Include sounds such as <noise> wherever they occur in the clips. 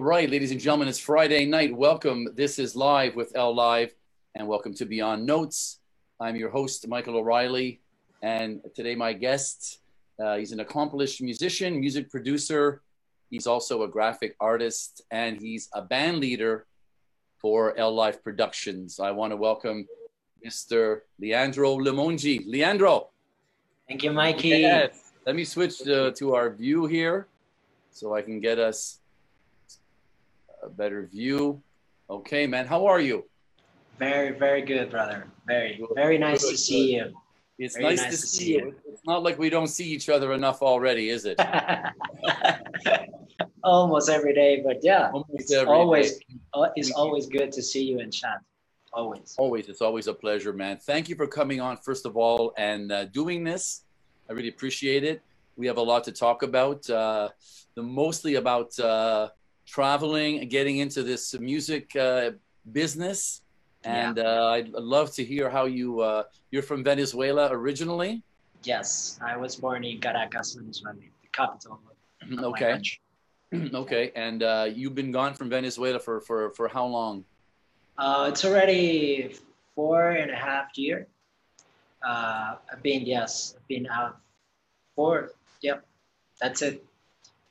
All right, ladies and gentlemen, it's Friday night. Welcome. This is Live with L Live, and welcome to Beyond Notes. I'm your host, Michael O'Reilly, and today my guest, uh, he's an accomplished musician, music producer. He's also a graphic artist, and he's a band leader for L Live Productions. I want to welcome Mr. Leandro Limongi. Leandro. Thank you, Mikey. Yes. Let me switch to, to our view here so I can get us a better view. Okay, man. How are you? Very, very good, brother. Very, good. very nice good, to see you. It's nice, nice, to, to see, you. you. It's not like we don't see each other enough already, is it? <laughs> Almost every day, but yeah, Almost it's always day. Uh, it's always good to see you and chat. Always. Always. It's always a pleasure, man. Thank you for coming on, first of all, and uh, doing this. I really appreciate it. We have a lot to talk about, uh, the mostly about uh, traveling and getting into this music uh, business. And yeah. uh, I'd love to hear how you uh, you're from Venezuela originally. Yes, I was born in Caracas, Venezuela, the capital. Of okay. <clears throat> okay, and uh, you've been gone from Venezuela for for for how long? Uh, it's already four and a half year. Uh, I've been yes, I've been out four. Yep, that's it.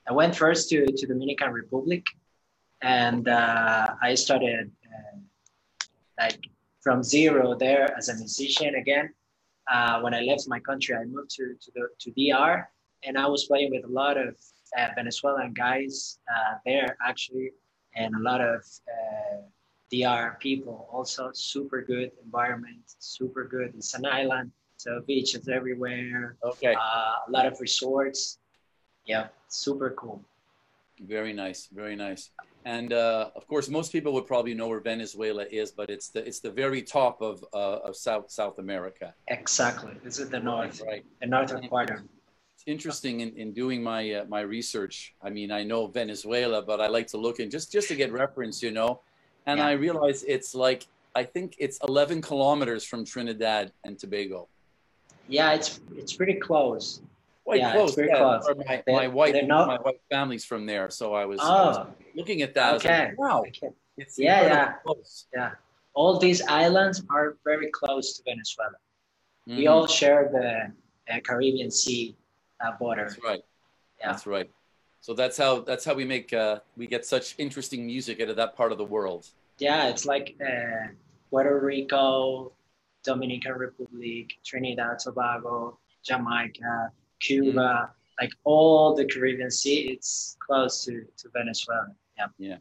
I went first to, to Dominican Republic and uh, I started uh, like from zero there as a musician again. Uh, when I left my country, I moved to, to, the, to DR and I was playing with a lot of uh, Venezuelan guys uh, there actually and a lot of uh, DR people also super good environment, super good. It's an island, so beaches everywhere. Okay. a lot of resorts yeah, super cool. Very nice, very nice. And uh, of course, most people would probably know where Venezuela is, but it's the it's the very top of uh, of South South America. Exactly, this is the north, right? The northern part. It's interesting in, in doing my uh, my research. I mean, I know Venezuela, but I like to look in just just to get reference, you know. And yeah. I realize it's like I think it's 11 kilometers from Trinidad and Tobago. Yeah, it's it's pretty close quite yeah, close. Very yeah, close. My, my wife, not... my wife's family's from there, so I was, oh, I was looking at that. Okay. Like, wow, okay. it's yeah, yeah, close. yeah. All these islands are very close to Venezuela. Mm-hmm. We all share the uh, Caribbean Sea uh, border. That's right. Yeah. That's right. So that's how that's how we make uh, we get such interesting music out of that part of the world. Yeah, it's like uh, Puerto Rico, Dominican Republic, Trinidad, Tobago, Jamaica, Cuba, mm-hmm. like all the Caribbean Sea, it's close to, to Venezuela. Yeah.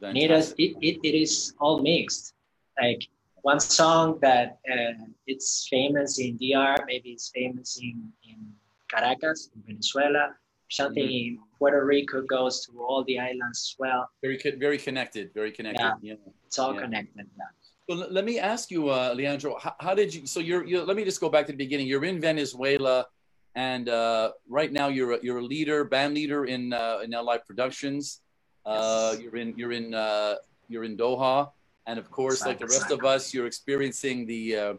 Yeah. it, is, it, it, it is all mixed. Like one song that uh, it's famous in DR, maybe it's famous in, in Caracas, in Venezuela. Something mm-hmm. in Puerto Rico goes to all the islands as well. Very, very connected. Very connected. Yeah, yeah. it's all yeah. connected. Yeah. So let me ask you, uh, Leandro, how, how, did you? So you're, you're. Let me just go back to the beginning. You're in Venezuela and uh, right now you're a, you're a leader, band leader in uh, in L Live Productions. Uh, yes. You're in you're in uh, you're in Doha, and of course, like the rest of us, you're experiencing the, uh,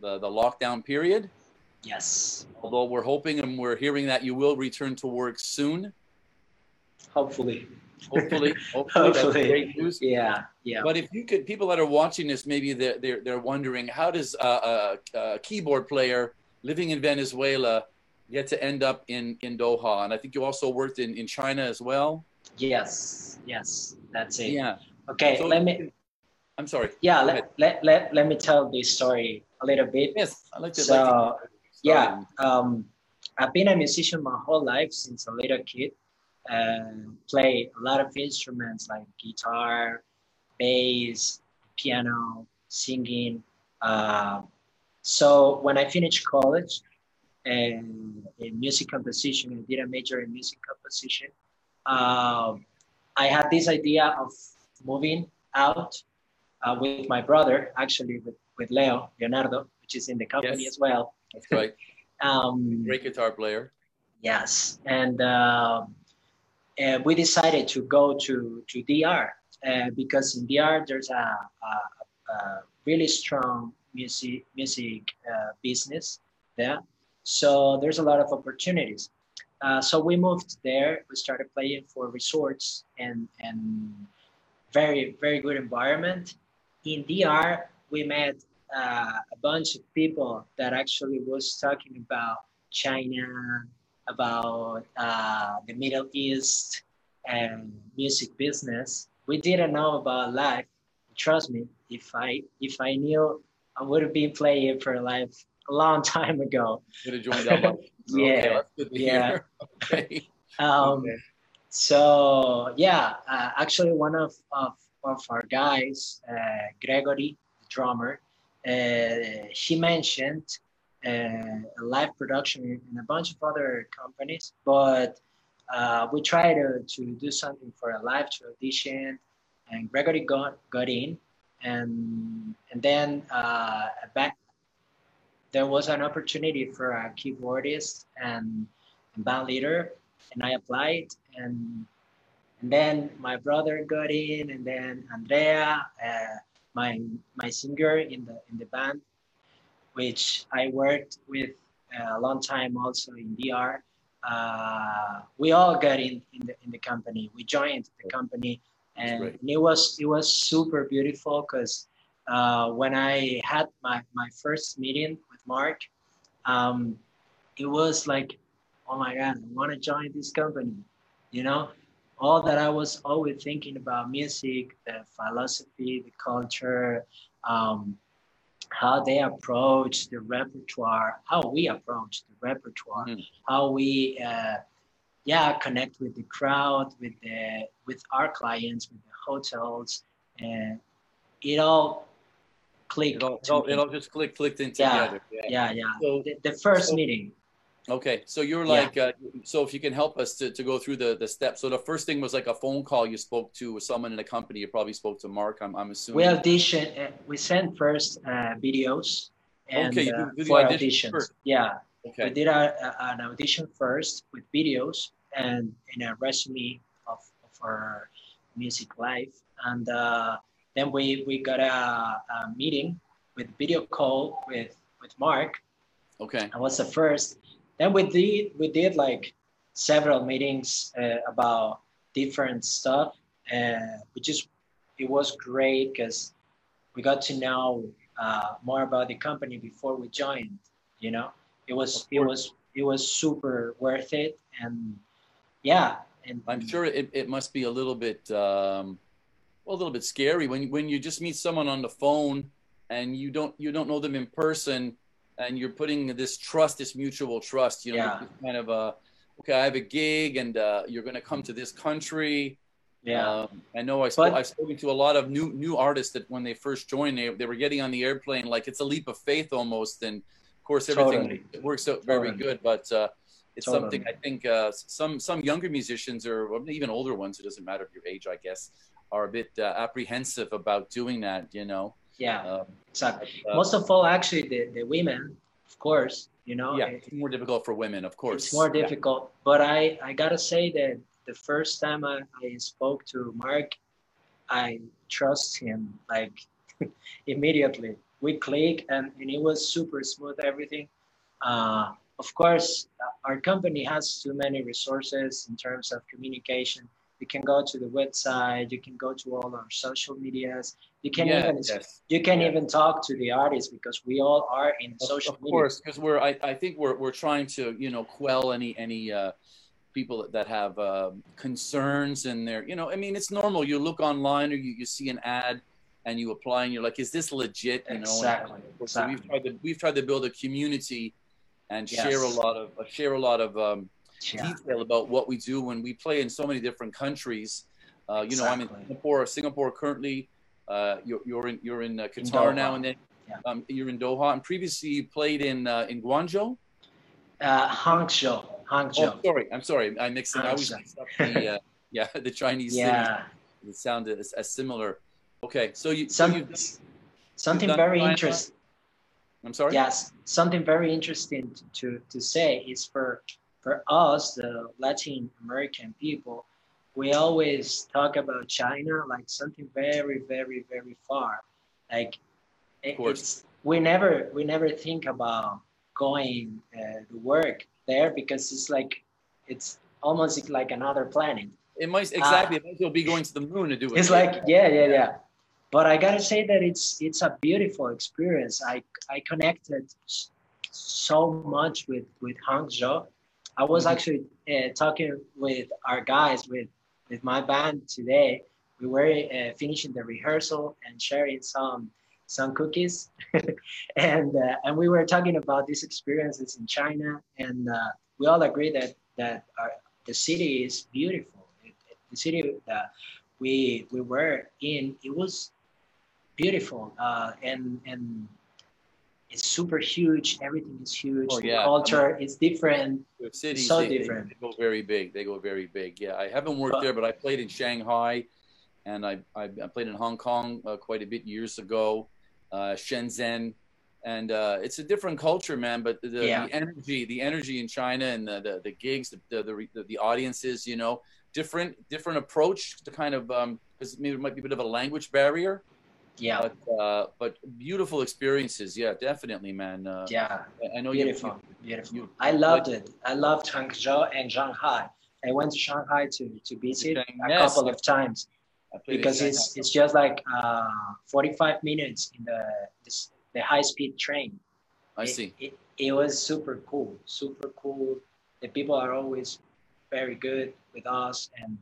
the the lockdown period. Yes. Although we're hoping and we're hearing that you will return to work soon. Hopefully. Hopefully. <laughs> Hopefully. Hopefully. great news. Yeah. Yeah. But if you could, people that are watching this, maybe they're they're, they're wondering how does a, a, a keyboard player living in Venezuela get to end up in in Doha. And I think you also worked in in China as well. Yes, yes, that's it. Yeah. Okay, so, let me. I'm sorry. Yeah, let, let, let, let me tell this story a little bit. Yes, I like to. So, like to yeah, um, I've been a musician my whole life since a little kid. And play a lot of instruments like guitar, bass, piano, singing. Uh, so when I finished college, and in music composition. I did a major in music composition. Um, I had this idea of moving out uh, with my brother, actually with, with Leo Leonardo, which is in the company yes. as well. That's right. <laughs> um, Great guitar player. Yes, and, uh, and we decided to go to to DR uh, because in DR there's a, a, a really strong music music uh, business there so there's a lot of opportunities. Uh, so we moved there. We started playing for resorts and and very very good environment. In DR, we met uh, a bunch of people that actually was talking about China, about uh, the Middle East, and music business. We didn't know about life. Trust me, if I if I knew, I would have been playing for life a long time ago. Would have joined up. <laughs> yeah, okay, yeah. <laughs> okay. Um, Okay. So yeah, uh, actually one of, of, of our guys, uh, Gregory, the drummer, uh, he mentioned uh, a live production in, a bunch of other companies, but uh, we tried to, to do something for a live to audition, and Gregory got, got in, and and then uh, back there was an opportunity for a keyboardist and, and band leader and I applied and and then my brother got in and then Andrea, uh, my my singer in the in the band, which I worked with uh, a long time also in DR. Uh, we all got in in the in the company. We joined the company, and, and it was it was super beautiful because uh, when I had my my first meeting Mark, um, it was like oh my god i want to join this company you know all that i was always thinking about music the philosophy the culture um, how they approach the repertoire how we approach the repertoire Mhm. how we uh, yeah connect with the crowd with the with our clients with the hotels and it all clicked It all, it all, it all just click clicked in Yeah. together. yeah yeah So, the, the first so- meeting okay, so you're Yeah. like, uh, so if you can help us to, to go through the, the steps. So the first thing was like a phone call you spoke to someone in the company. You probably spoke to Mark. I'm, I'm assuming. We audition. Uh, we sent first uh, videos and Okay, you uh, do- do the for audition auditions. first. Yeah, we okay. did a, a, an audition first with videos and in a resume of, of our music life, and uh, then we we got a, a meeting with video call with with Mark. Okay. I was the first. Then we did we did like several meetings uh, about different stuff, and we just it was great because we got to know uh, more about the company before we joined. You know, it was it was it was super worth it, and yeah, and I'm sure it, it must be a little bit, um, well, a little bit scary when when you just meet someone on the phone and you don't you don't know them in person and you're putting this trust, this mutual trust. You know, Yeah. kind of a okay. I have a gig and uh, you're going to come to this country. yeah, Um, I know I But- I've spoken to a lot of new new artists that when they first joined, they, they were getting on the airplane like it's a leap of faith almost. And of course, everything Totally. works out very Totally. good. But uh, it's Totally. something I think uh, some some younger musicians or even older ones, it doesn't matter if your age, I guess, are a bit uh, apprehensive about doing that. You know, yeah, um, exactly. uh, Most of all, actually, the, the women, of course, you know, yeah, it- it's more difficult for women, of course. It's more Yeah. difficult. But I, I gotta say that the first time I, I spoke to Mark, I trust him like <laughs> immediately. We click and, and it was super smooth everything. Uh, of course, our company has too many resources in terms of communication. You can go to the website, you can go to all our social medias, you can Yeah, even yes. you can Yeah. even talk to the artists because we all are in Of- social of media. course because we're I, I think we're, we're trying to you know quell any any uh, people that- have uh, concerns and they're you know i mean it's normal you look online or you, you see an ad and you apply and you're like is this legit you know And Exactly, so we've tried to we've tried to build a community and share a lot of uh, share a lot of um, Yeah. detail about what we do when we play in so many different countries uh, you know i'm in singapore singapore currently uh, you're, you're in you're in uh, qatar now and then Yeah. um, you're in Doha, and previously you played in uh, in Guangzhou. Uh, Hangzhou, Hangzhou. Oh, sorry, I'm sorry, I mixed. I always mix up the uh, <laughs> yeah the Chinese yeah, cities. It sounded as, as similar. Okay, so you so some you something done very interesting. I'm sorry. Yes, something very interesting to to say is for for us, the Latin American people, we always talk about China like something very, very, very far. Like it's we never we never think about going uh, to work there because it's like it's almost like another planet. It might exactly. Uh, it might well be going to the moon to do it. It's like yeah, yeah, yeah. But I gotta say that it's it's a beautiful experience. I I connected so much with with Hangzhou. I was mm-hmm. actually uh, talking with our guys with with my band today. We were uh, finishing the rehearsal and sharing some some cookies, <laughs> and uh, and we were talking about these experiences in China, and uh, we all agree that that our, the city is beautiful. It, it, the city that we we were in, it was beautiful, uh, and and it's super huge. Everything is huge. Oh, yeah. The culture I mean, is different. The cities, so they, different. They, go very big. They go very big. Yeah, I haven't worked but, there, but I played in Shanghai, and I I, I played in Hong Kong uh, quite a bit years ago, uh, Shenzhen, and uh, it's a different culture, man. But the, yeah. the, energy, the energy in China, and the the, the gigs, the, the the, the audiences, you know, different different approach to kind of because um, maybe it might be a bit of a language barrier yeah. But, uh, but beautiful experiences. Yeah definitely man. Uh, yeah. I know beautiful. you, beautiful. you, i loved it. I loved hangzhou and shanghai. I went to shanghai to to visit a couple of times because it's it's just like uh, 45 minutes in the this, the high speed train. I it, see. it, it was super cool super cool. The people are always very good with us. And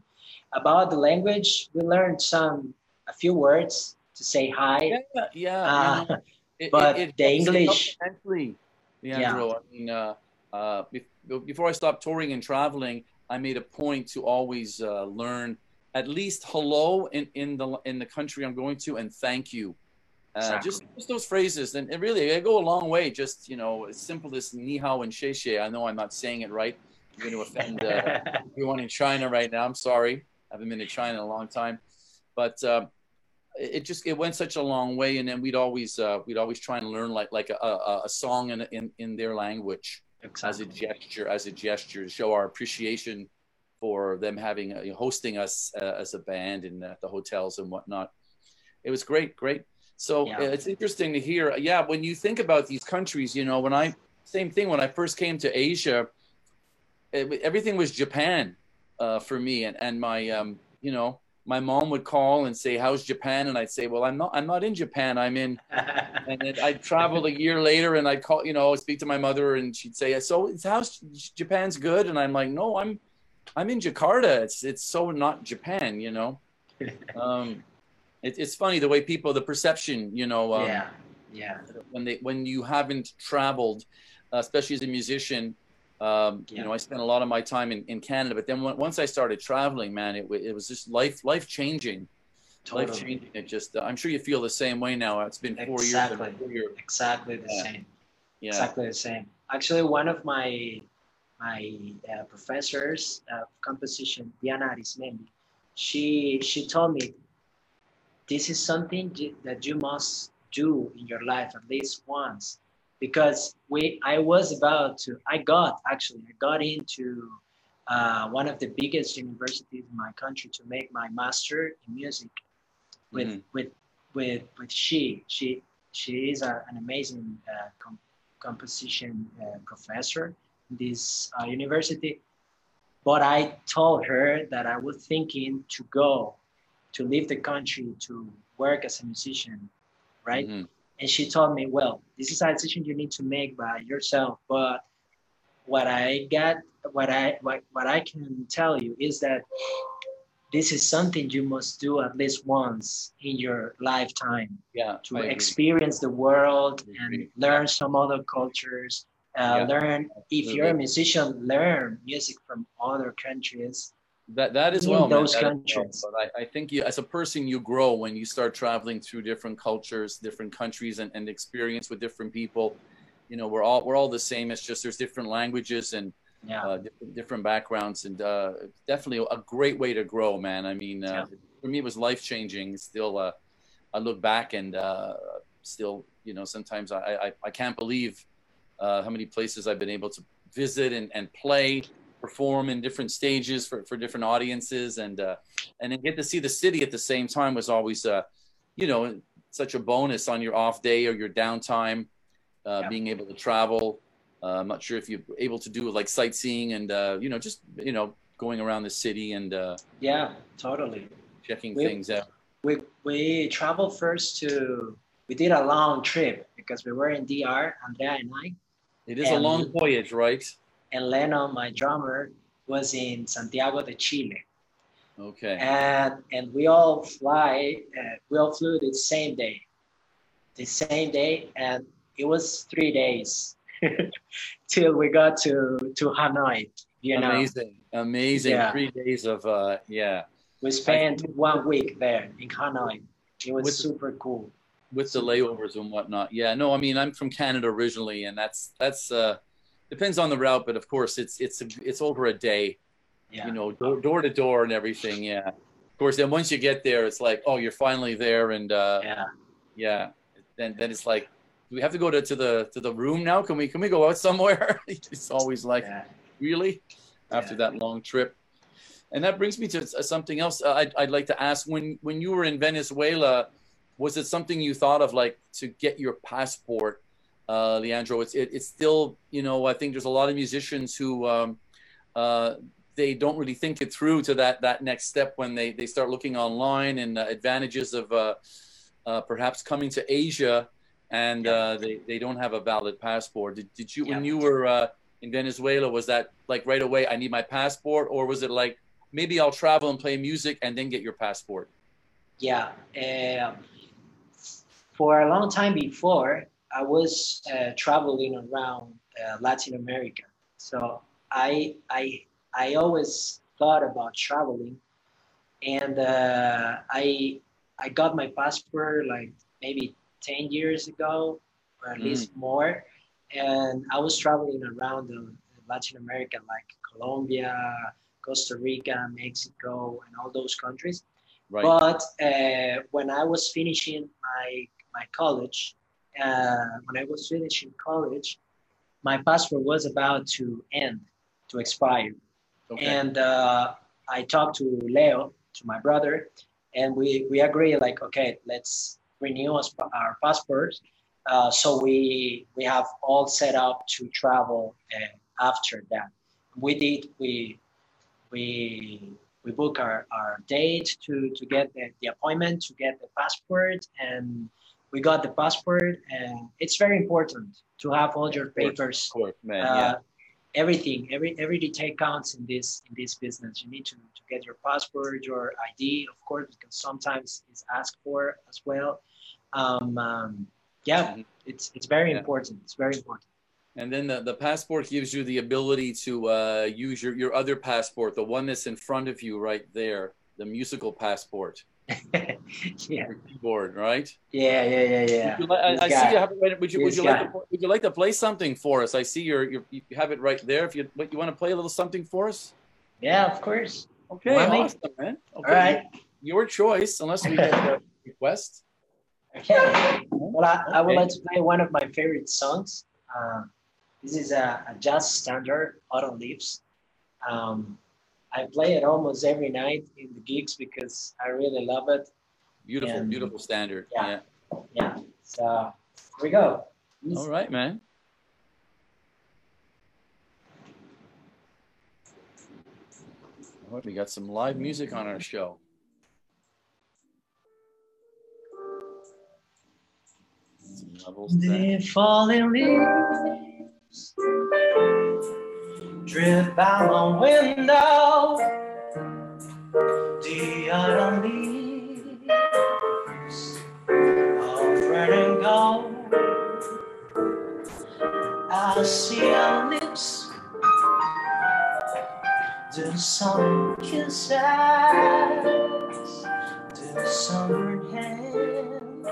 about the language we learned some a few words to say hi. Yeah, yeah. Uh, it, but it, it, the English. Leandro. Yeah. I mean, uh, uh, before I stopped touring and traveling, I made a point to always uh, learn at least hello in, in the in the country I'm going to and thank you. Uh, exactly. just, just those phrases, and, really, they go a long way. Just you know, as simple as ni hao and xie xie. I know I'm not saying it right. I'm going to offend uh, <laughs> everyone in China right now. I'm sorry. I haven't been to China in a long time, but uh, it just it went such a long way and then we'd always uh, we'd always try and learn like like a, a, a song in, in in their language exactly. as a gesture as a gesture to show our appreciation for them having uh, hosting us uh, as a band in the hotels and whatnot it was great great so yeah. it's interesting to hear yeah when you think about these countries you know when i same thing when i first came to asia it, everything was japan uh, for me and and my um, you know my mom would call and say, "How's Japan?" And I'd say, "Well, I'm not. I'm not in Japan. I'm in." <laughs> and I'd travel a year later, and I'd call, you know, speak to my mother, and she'd say, "So, how's Japan's good?" And I'm like, "No, I'm, I'm in Jakarta. It's it's so not Japan, you know." <laughs> um, it, it's funny the way people, the perception, you know. Um, yeah. Yeah. When they when you haven't traveled, uh, especially as a musician, um, yeah. You know, I spent a lot of my time in, in Canada, but then when, once I started traveling, man, it, it was just life life changing. Totally. Life changing. It just, uh, I'm sure you feel the same way now. It's been four exactly. years. Exactly the yeah. same. Yeah. Exactly the same. Actually, one of my my uh, professors of composition, Diana Arismendi, she she told me this is something that you must do in your life at least once because we I was about to I got actually I got into uh, one of the biggest universities in my country to make my master in music with mm-hmm. with with with she. She she is a, an amazing uh, com- composition uh, professor in this uh, university. But I told her that I was thinking to go to leave the country to work as a musician right? Mm-hmm and she told me, well, this is a decision you need to make by yourself. But what I got, what I what, what I can tell you is that this is something you must do at least once in your lifetime. Yeah, to experience the world and learn some other cultures. Uh, yeah. Learn if you're a musician, learn music from other countries that that is well those countries well. but I, I, think you as a person you grow when you start traveling through different cultures different countries and, and experience with different people you know we're all we're all the same it's just there's different languages and yeah. uh, different, different backgrounds and uh, definitely a great way to grow man i mean uh, yeah. for me it was life changing still uh, i look back and uh, still you know sometimes i i, I can't believe uh, how many places i've been able to visit and, and play perform in different stages for, for different audiences and uh, and then get to see the city at the same time was always uh, you know such a bonus on your off day or your downtime uh, yeah. being able to travel Uh, I'm not sure if you're able to do like sightseeing and uh, you know just you know going around the city and uh, Yeah, totally. checking We- things out. We we traveled first to we did a long trip because we were in DR, Andrea and I, It is a long voyage, right? And Leno, my drummer, was in Santiago de Chile, Okay. and and we all fly, uh, we all flew the same day, the same day, and it was three days <laughs> till we got to to Hanoi. You know, amazing, amazing. Yeah. Three days of uh, yeah, we spent one week there in Hanoi. It was super cool. with the layovers and whatnot. Yeah, no, I mean I'm from Canada originally, and that's that's uh, depends on the route, but of course it's it's it's over a day. Yeah. You know, door, door to door and everything. Yeah. Of course, then once you get there, it's like, oh, you're finally there, and uh, yeah. yeah. Then then it's like, do we have to go to, to the to the room now? Can we can we go out somewhere? <laughs> it's always like, yeah. really, after Yeah. that long trip. And that brings me to something else. Uh, I'd, I'd like to ask: when when you were in Venezuela, was it something you thought of, like to get your passport, uh, Leandro? It's it, it's still, you know, I think there's a lot of musicians who um, uh, they don't really think it through to that that next step when they they start looking online and uh, advantages of uh, uh, perhaps coming to Asia and Yeah. uh, they they don't have a valid passport. Did did you when you were uh, in Venezuela was that like right away I need my passport or was it like maybe I'll travel and play music and then get your passport? Yeah. Um, for a long time before, I was uh, traveling around uh, Latin America. So I, I, I always thought about traveling, and uh, I, I got my passport like maybe ten years ago, or at Mm. least more, and I was traveling around the, Latin America, like Colombia, Costa Rica, Mexico, and all those countries. Right. But uh, when I was finishing my my college, uh, when I was finishing college, my passport was about to end, to expire, okay. and uh, I talked to Leo, to my brother, and we we agreed like, okay, let's renew us, our passports. Uh, so we we have all set up to travel uh, after that. We did we we we book our, our date to, to get the, the appointment to get the passport and we got the passport and it's very important to have all your Of course, papers Of course, man. uh, yeah. everything every every detail counts in this in this business you need to, to get your passport your id of course because sometimes it's asked for as well um, um, yeah Mhm. it's it's very Yeah. important it's very important And then the, the passport gives you the ability to uh, use your, your other passport, the one that's in front of you right there, the musical passport, yeah keyboard, right? yeah yeah yeah yeah Would you I, I see you have it right. Would you, would you like to, would you like to play something for us? I see your, your you have it right there. If you what, you want to play a little something for us? yeah of course Okay, me? awesome, man. Okay, all right your choice. Unless we get a <laughs> request. Okay. Well, I, I would like to play one of my favorite songs. Uh, this is a, a jazz standard, Autumn Leaves. Um, I play it almost every night in the gigs because I really love it. Beautiful, And- beautiful standard. Yeah. Yeah. Yeah. So here we go. All right, man. All right, we got some live music on our show. Some levels there. The falling leaves drip out my window. The autumn leaves all turning gold. I see your lips, the summer kisses, the summer hands.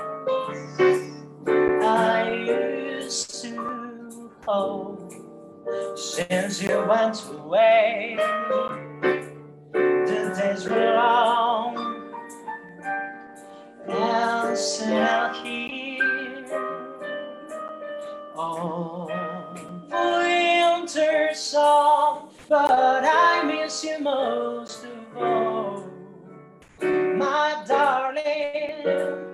I used to hold since you went away. The days were long and still here. Oh, winter song, but I miss you most of all, my darling.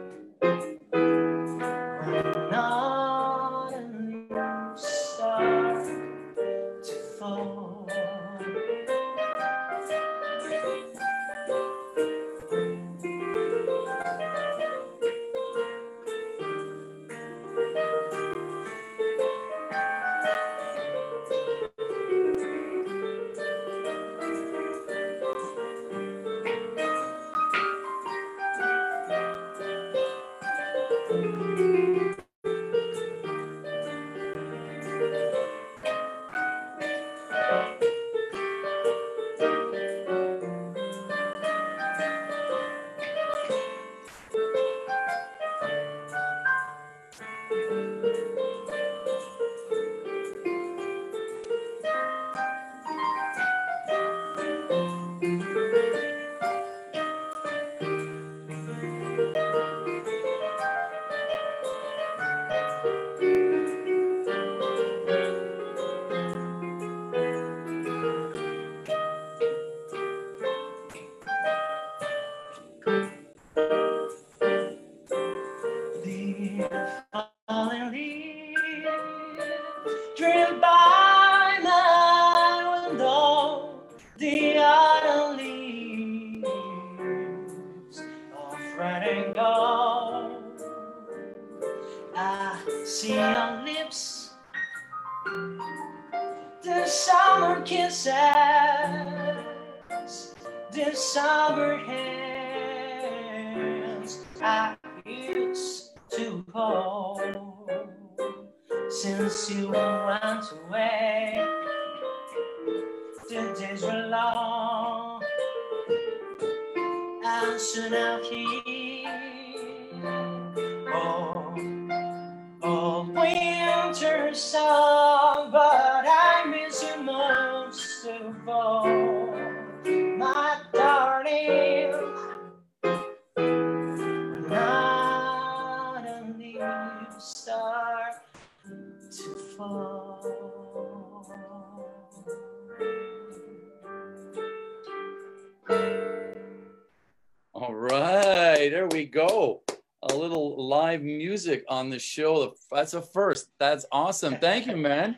On the show. That's a first. That's awesome. <laughs> Thank you, man.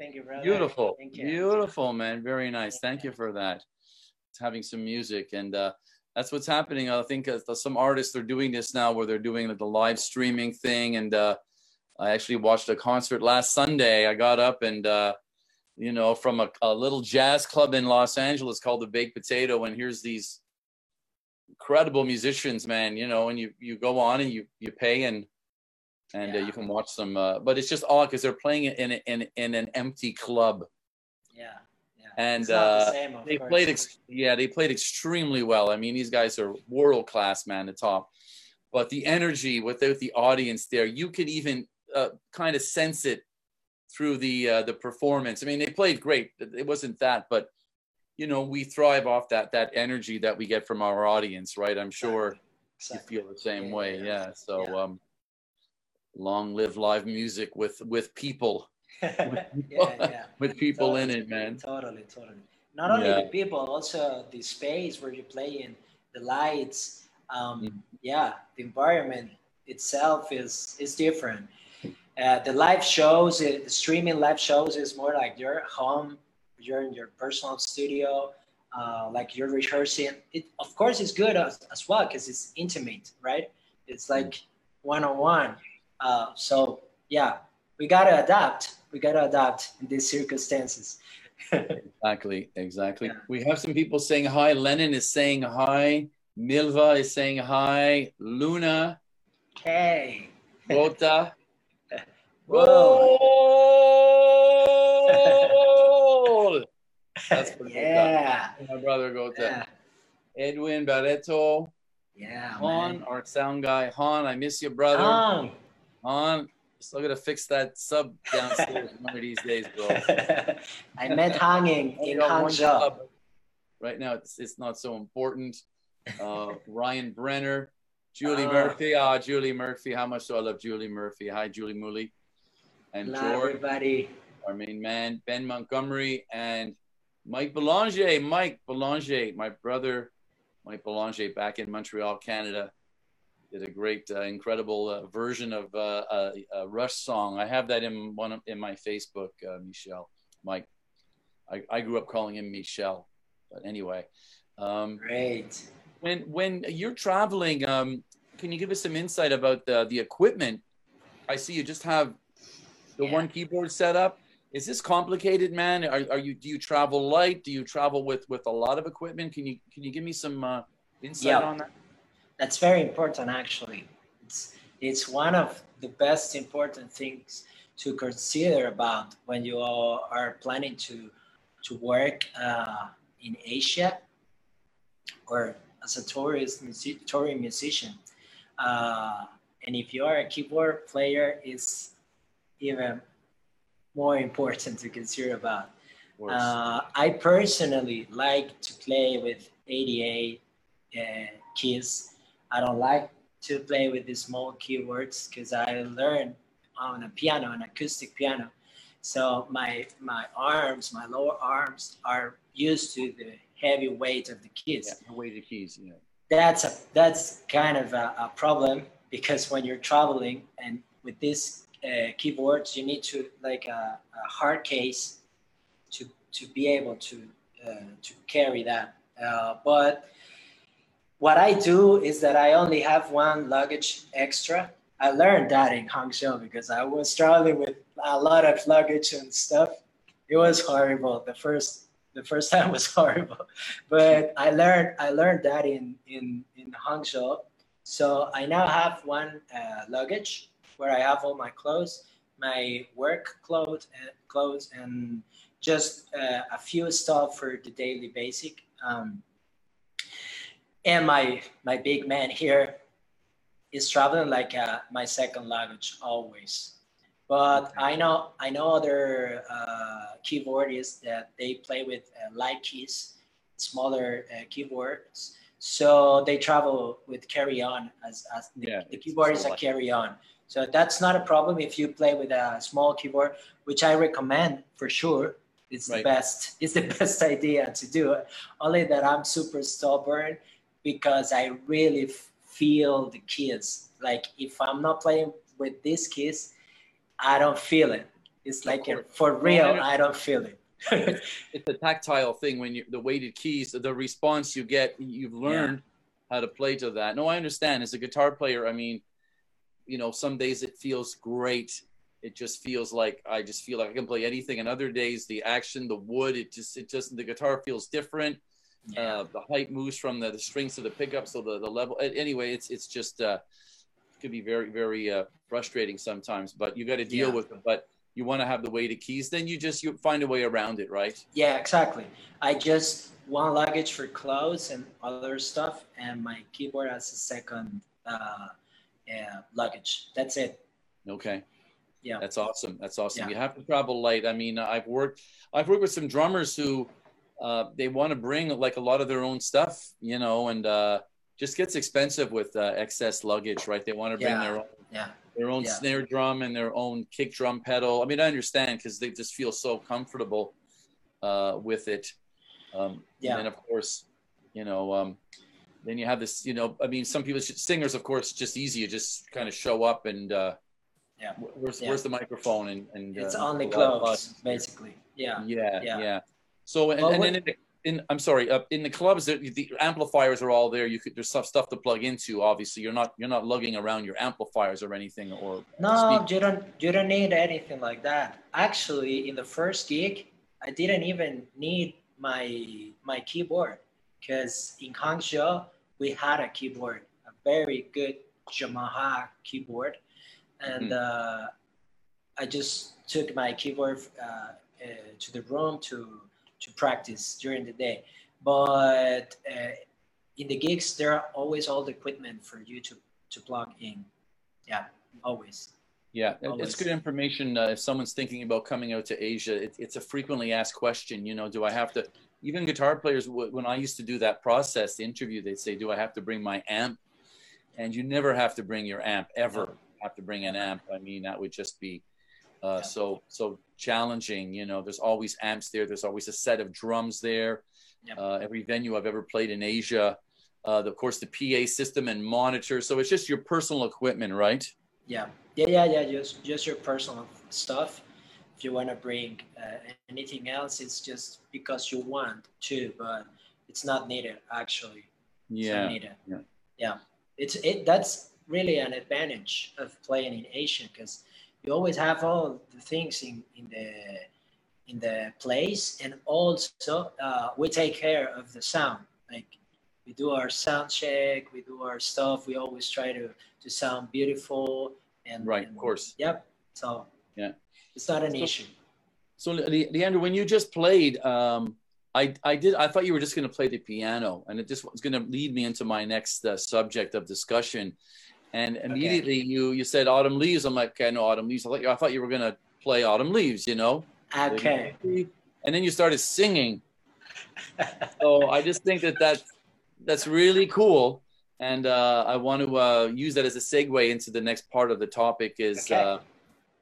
Thank you, brother. Beautiful. Thank you. Beautiful, man. Very nice. Thank you for that. It's having some music and uh that's what's happening. I think uh, some artists are doing this now where they're doing the live streaming thing and uh I actually watched a concert last Sunday. I got up and uh you know from a, a little jazz club in Los Angeles called the Baked Potato and here's these incredible musicians man you know and you you go on and you you pay and and uh, you can watch them uh, but it's just odd because they're playing it in, in in an empty club. Yeah, yeah. And, not the uh, same, they course. played ex- yeah they played extremely well. I mean these guys are world class man the top. But the energy without the audience there you could even uh, kind of sense it through the uh, the performance. I mean they played great. It wasn't that but you know we thrive off that that energy that we get from our audience right? I'm sure Exactly. you feel the same Yeah, way. Yeah, yeah so yeah. um long live live music with with people <laughs> yeah, yeah. <laughs> with people in it man Totally, totally. Not only Yeah. the people, also the space where you play in, the lights. Um, Mhm. Yeah, the environment itself is is different. Uh, the live shows, uh, the streaming live shows is more like you're home, you're in your personal studio, uh, like you're rehearsing. It, of course, it's good as, as well because it's intimate, right? It's like one on one one. So yeah, we gotta adapt. We gotta adapt in these circumstances. <laughs> Exactly, exactly. Yeah. We have some people saying hi. Lennon is saying hi. Milva is saying hi. Luna, Okay. Rota. <laughs> Whoa. <laughs> That's for yeah. My brother Gota. Yeah. Edwin Barreto. Yeah. Han, man. our sound guy. Han, I miss you, brother. Han, still gotta fix that sub downstairs one of these days, bro. <laughs> I met hanging in Hangzhou. Right now, it's, it's not so important. Uh, <laughs> Ryan Brenner, Julie Ah. Murphy. Ah, Julie Murphy. How much do I love Julie Murphy? Hi, Julie Mooley. And George, everybody. our main man, Ben Montgomery, and Mike Belanger. Mike Belanger, my brother, Mike Belanger, back in Montreal, Canada, did a great, uh, incredible uh, version of uh, a, a Rush song. I have that in one of, in my Facebook, uh, Michelle. Mike, I, I grew up calling him Michelle, but anyway. Um, Great. when when you're traveling, um, can you give us some insight about the the equipment? I see you just have the Yeah. one keyboard set up. Is this complicated, man? Are, are you do you travel light? Do you travel with with a lot of equipment? Can you can you give me some uh, insight Yeah. on that? That's very important, actually. It's it's one of the best important things to consider about when you are planning to to work uh, in Asia or as a tourist music, touring musician. Uh, and if you are a keyboard player, it's even more important to consider about. Uh, I personally like to play with 88 uh, keys. I don't like to play with the small keyboards because I learned on a piano, an acoustic piano. So my my arms, my lower arms are used to the heavy weight of the keys yeah, the weighted keys. Yeah. that's a that's kind of a, a problem because when you're traveling and with these uh, keyboards you need to like a, a hard case to to be able to uh, to carry that uh, but what i do is that i only have one luggage extra i learned that in hangzhou because i was struggling with a lot of luggage and stuff it was horrible the first The first <laughs> time was horrible, but I learned I learned that in in in Hangzhou. So I now have one uh, luggage where I have all my clothes, my work clothes, and clothes, and just uh, a few stuff for the daily basic. Um, and my my big man here is traveling like uh, my second luggage always. But I know I know other uh, keyboardists that they play with uh, light keys, smaller uh, keyboards. So they travel with carry on as, as the, yeah, the keyboard is a carry on. So that's not a problem if you play with a small keyboard, which I recommend for sure. It's right. the best. It's the <laughs> best idea to do. Only that I'm super stubborn because I really feel the keys. Like if I'm not playing with these keys, I don't feel it. It's like a, for real, I don't feel it. <laughs> it's a tactile thing when you the weighted keys, the response you get, you've learned yeah. how to play to that. No, I understand. As a guitar player, I mean, you know, some days it feels great. It just feels like I just feel like I can play anything. And other days, the action, the wood, it just it just the guitar feels different. Yeah. Uh, the height moves from the, the strings to the pickup, so the the level. Anyway, it's it's just uh, it could be very very uh, frustrating sometimes. But you got to deal yeah. with it. But you want to have the weighted keys, then you just you find a way around it, right? Yeah, exactly. I just one luggage for clothes and other stuff, and my keyboard as a second uh, uh, luggage. That's it. Okay. Yeah. That's awesome. That's awesome. Yeah. You have to travel light. I mean, I've worked I've worked with some drummers who uh, they want to bring like a lot of their own stuff, you know, and uh, just gets expensive with uh, excess luggage, right? They want to bring yeah. their own yeah their own yeah. snare drum and their own kick drum pedal. I mean, I understand because they just feel so comfortable uh, with it. Um, yeah. And of course, you know, um, then you have this, you know, I mean, some people, singers, of course, just easy. You just kind of show up and, uh, yeah. Where's, yeah. where's the microphone? And, and it's uh, on the clothes, basically. Yeah. Yeah. Yeah. yeah. So, and, well, and then in the, in I'm sorry, uh, in the clubs, the, the, amplifiers are all there. You could there's stuff stuff to plug into. Obviously, you're not you're not lugging around your amplifiers or anything. Or no, you don't you don't need anything like that. Actually, in the first gig, I didn't even need my my keyboard because in Hangzhou we had a keyboard, a very good Yamaha keyboard, and mm-hmm. uh, I just took my keyboard uh, uh, to the room to to practice during the day. But uh, in the gigs, there are always all the equipment for you to, to plug in. Yeah, always. Yeah, always. it's good information. Uh, if someone's thinking about coming out to Asia, it, it's a frequently asked question. You know, do I have to? Even guitar players, when I used to do that process, the interview, they'd say, "Do I have to bring my amp?" And you never have to bring your amp ever. Have to bring an amp. I mean, that would just be uh, so so challenging. You know, there's always amps there. There's always a set of drums there. Yep. Uh, every venue I've ever played in Asia, uh, the, of course, the PA system and monitor. So it's just your personal equipment, right? Yeah, yeah, yeah, yeah. Just just your personal stuff. If you want to bring uh, anything else, it's just because you want to, but it's not needed actually. Yeah. needed. Yeah. Yeah. It's it. That's really an advantage of playing in Asia because you always have all the things in, in the in the place. And also uh, we take care of the sound. Like we do our sound check we do our stuff. We always try to to sound beautiful and right and, of course. Yep so yeah. it's not an so, issue. so leandro when you just played um I, I did I thought you were just going to play the piano and it just was going to lead me into my next uh, subject of discussion and immediately okay. you you said autumn leaves. I'm like, okay, no autumn leaves. I thought you, I thought you were gonna play autumn leaves. You know. Okay. And then you started singing. so I just think that that that's really cool, and uh, I want to uh, use that as a segue into the next part of the topic. Is okay. uh,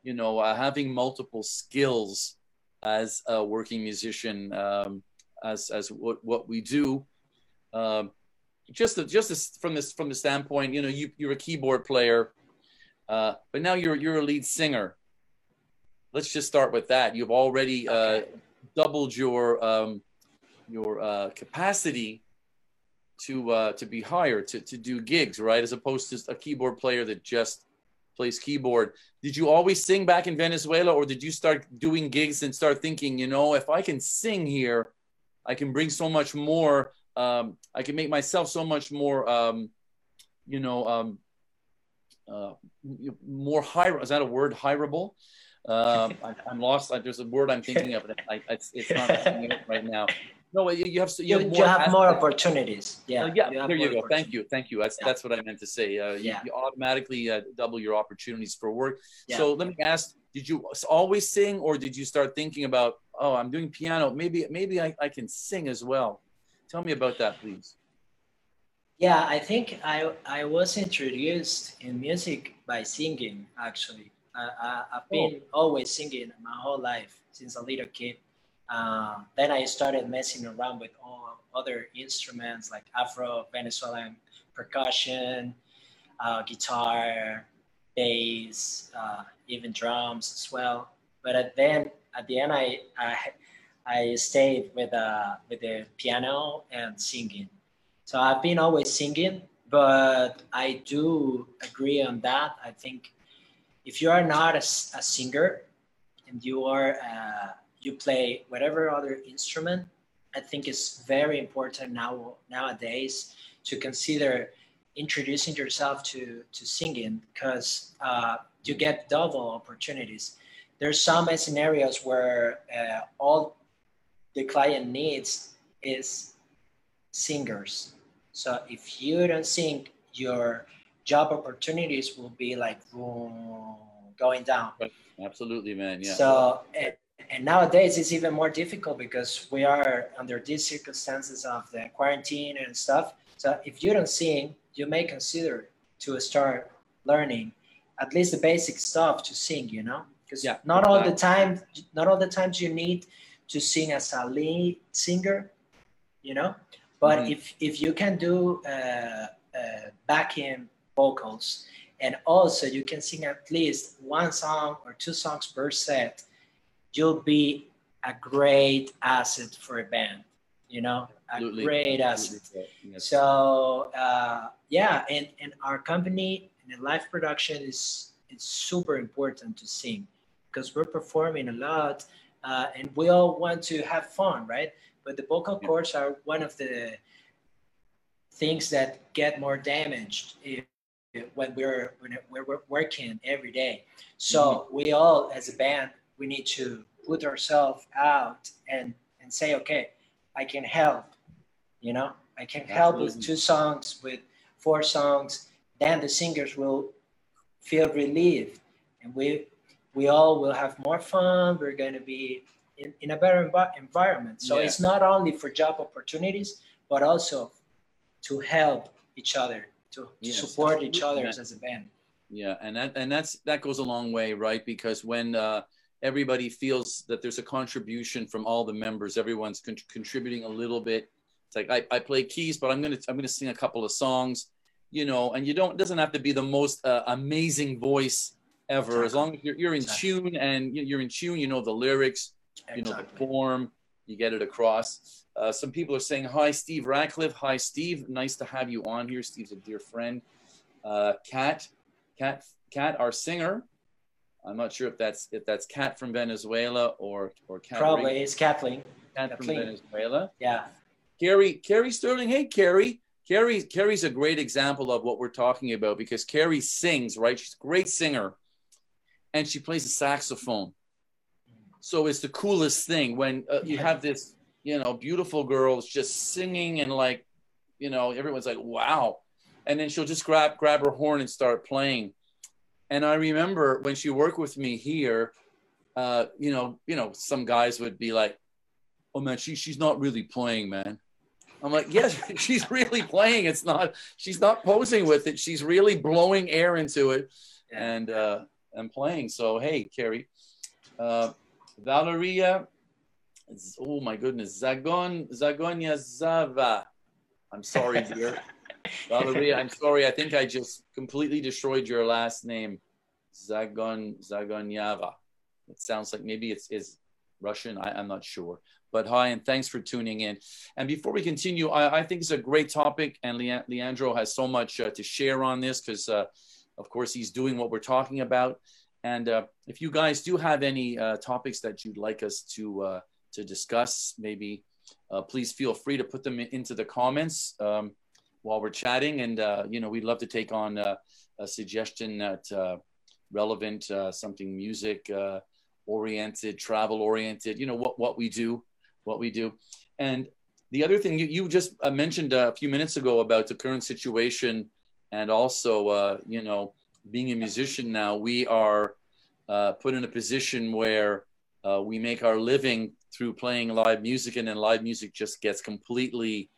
you know uh, having multiple skills as a working musician, um, as as what what we do. Um, just just from this from the standpoint, you know, you you're a keyboard player, uh, but now you're you're a lead singer. Let's just start with that. You've already uh, doubled your um, your uh, capacity to uh, to be hired to to do gigs, right? As opposed to a keyboard player that just plays keyboard. Did you always sing back in Venezuela, or did you start doing gigs and start thinking, you know, if I can sing here, I can bring so much more. Um, I can make myself so much more, um, you know, um, uh, more high. Is that a word? Hireable. Um, <laughs> I, am lost. I, there's a word I'm thinking of, but I, it's, it's not <laughs> right now. No, you, you have you, you have, more, you have more, opportunities. Yeah, uh, yeah. You there you go. Thank you, thank you. That's yeah. that's what I meant to say. Uh, yeah. you, automatically uh, double your opportunities for work. Yeah. So let me ask: Did you always sing, or did you start thinking about, oh, I'm doing piano. Maybe maybe I, I can sing as well. Tell me about that, please. Yeah, I think I I was introduced in music by singing. Actually, I, have oh. been oh. always singing my whole life since a little kid. Uh, then I started messing around with all other instruments like Afro Venezuelan percussion, uh, guitar, bass, uh, even drums as well. But at then at the end, I I, I stayed with uh, with the piano and singing. So I've been always singing, but I do agree on that. I think if you are not a, a singer and you are uh, you play whatever other instrument, I think it's very important now nowadays to consider introducing yourself to to singing because uh, you get double opportunities. There's some scenarios where uh, all the client needs is singers. So if you don't sing, your job opportunities will be like boom, going down. Absolutely, man. Yeah. So and, and nowadays it's even more difficult because we are under these circumstances of the quarantine and stuff. So if you don't sing, you may consider to start learning at least the basic stuff to sing. You know, because yeah, not all the time, not all the times you need to sing as a lead singer. You know, but mm-hmm. if if you can do uh, uh, backing vocals and also you can sing at least one song or two songs per set you'll be a great asset for a band you know a Absolutely. great asset yes. so uh, yeah and, and our company and live production is it's super important to sing because we're performing a lot uh, and we all want to have fun right but the vocal yeah. cords are one of the things that get more damaged if, when we're when we're working every day. So mm-hmm. we all, as a band, we need to put ourselves out and and say, okay, I can help. You know, I can Absolutely. help with two songs, with four songs. Then the singers will feel relieved, and we we all will have more fun. We're going to be in, in a better env- environment. So yeah. it's not only for job opportunities, but also to help each other to, to support each other as a band. Yeah, and that and that's that goes a long way, right? Because when uh, everybody feels that there's a contribution from all the members, everyone's con- contributing a little bit. It's like I, I play keys, but I'm gonna I'm gonna sing a couple of songs, you know. And you don't it doesn't have to be the most uh, amazing voice ever, as long as you're, you're in exactly. tune and you're in tune. You know the lyrics, exactly. you know the form, you get it across. Uh, some people are saying, Hi, Steve Ratcliffe. Hi, Steve. Nice to have you on here. Steve's a dear friend. Uh, Kat, Kat, Kat, our singer. I'm not sure if that's if that's Kat from Venezuela or or Kat Probably it's Kathleen. Kat Kathleen. from Venezuela. Yeah. Carrie, Carrie Sterling. Hey, Carrie. Carrie, Carrie's a great example of what we're talking about because Carrie sings, right? She's a great singer, and she plays the saxophone. So it's the coolest thing when uh, you have this you know, beautiful girls just singing and like, you know, everyone's like, wow. And then she'll just grab grab her horn and start playing. And I remember when she worked with me here, uh, you know, you know, some guys would be like, "Oh man, she she's not really playing, man." I'm like, "Yes, <laughs> she's really playing. It's not she's not posing with it. She's really blowing air into it and uh and playing." So, hey, Carrie, uh Valeria oh my goodness, Zagon Zagonia Zava. I'm sorry, dear. <laughs> Valeria, I'm sorry. I think I just completely destroyed your last name. Zagon Zagonyava. It sounds like maybe it's is Russian. I, am not sure. But hi, and thanks for tuning in. And before we continue, I, I think it's a great topic, and Leandro has so much uh, to share on this because, uh, of course, he's doing what we're talking about. And uh, if you guys do have any uh, topics that you'd like us to uh, to discuss, maybe uh, please feel free to put them into the comments um, while we're chatting. And, uh, you know, we'd love to take on uh, a suggestion that relevant, something music oriented, travel oriented, you know, what, what we do, what we do. And the other thing you, you just mentioned a few minutes ago about the current situation and also, you know, being a musician now, we are put in a position where we make our living through playing live music and then live music just gets completely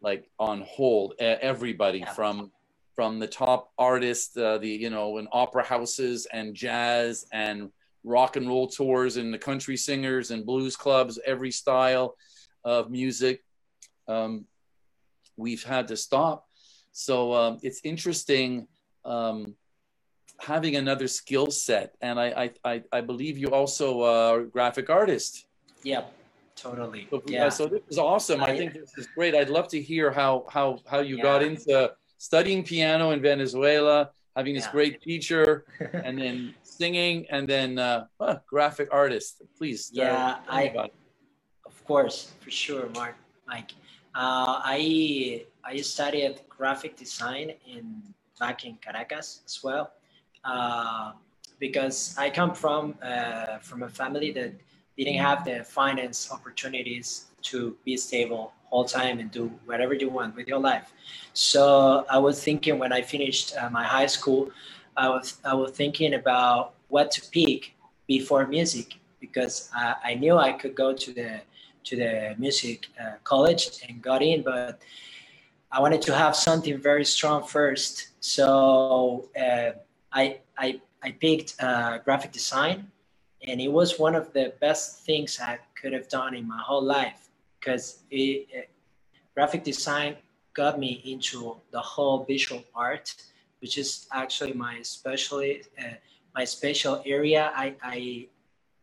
like on hold everybody yeah. from from the top artists uh, the you know in opera houses and jazz and rock and roll tours and the country singers and blues clubs every style of music um, we've had to stop so um, it's interesting um, having another skill set and I, I i believe you also are a graphic artist Yep, totally. So, yeah. So this is awesome. I, I, think this is great. I'd love to hear how how how you yeah. got into studying piano in Venezuela, having this yeah. great teacher, <laughs> and then singing, and then uh, uh, graphic artist. Please. Uh, yeah, I. Of course, for sure, Mark, Mike. Uh, I I studied graphic design in back in Caracas as well, uh, because I come from from a family that didn't have the finance opportunities to be stable all time and do whatever you want with your life. So I was thinking when I finished uh, my high school, I was I was thinking about what to pick before music because I, I knew I could go to the to the music uh, college and got in, but I wanted to have something very strong first. So uh, I I I picked uh, graphic design and it was one of the best things I could have done in my whole life because graphic design got me into the whole visual art, which is actually my specialty, uh, my special area. I, I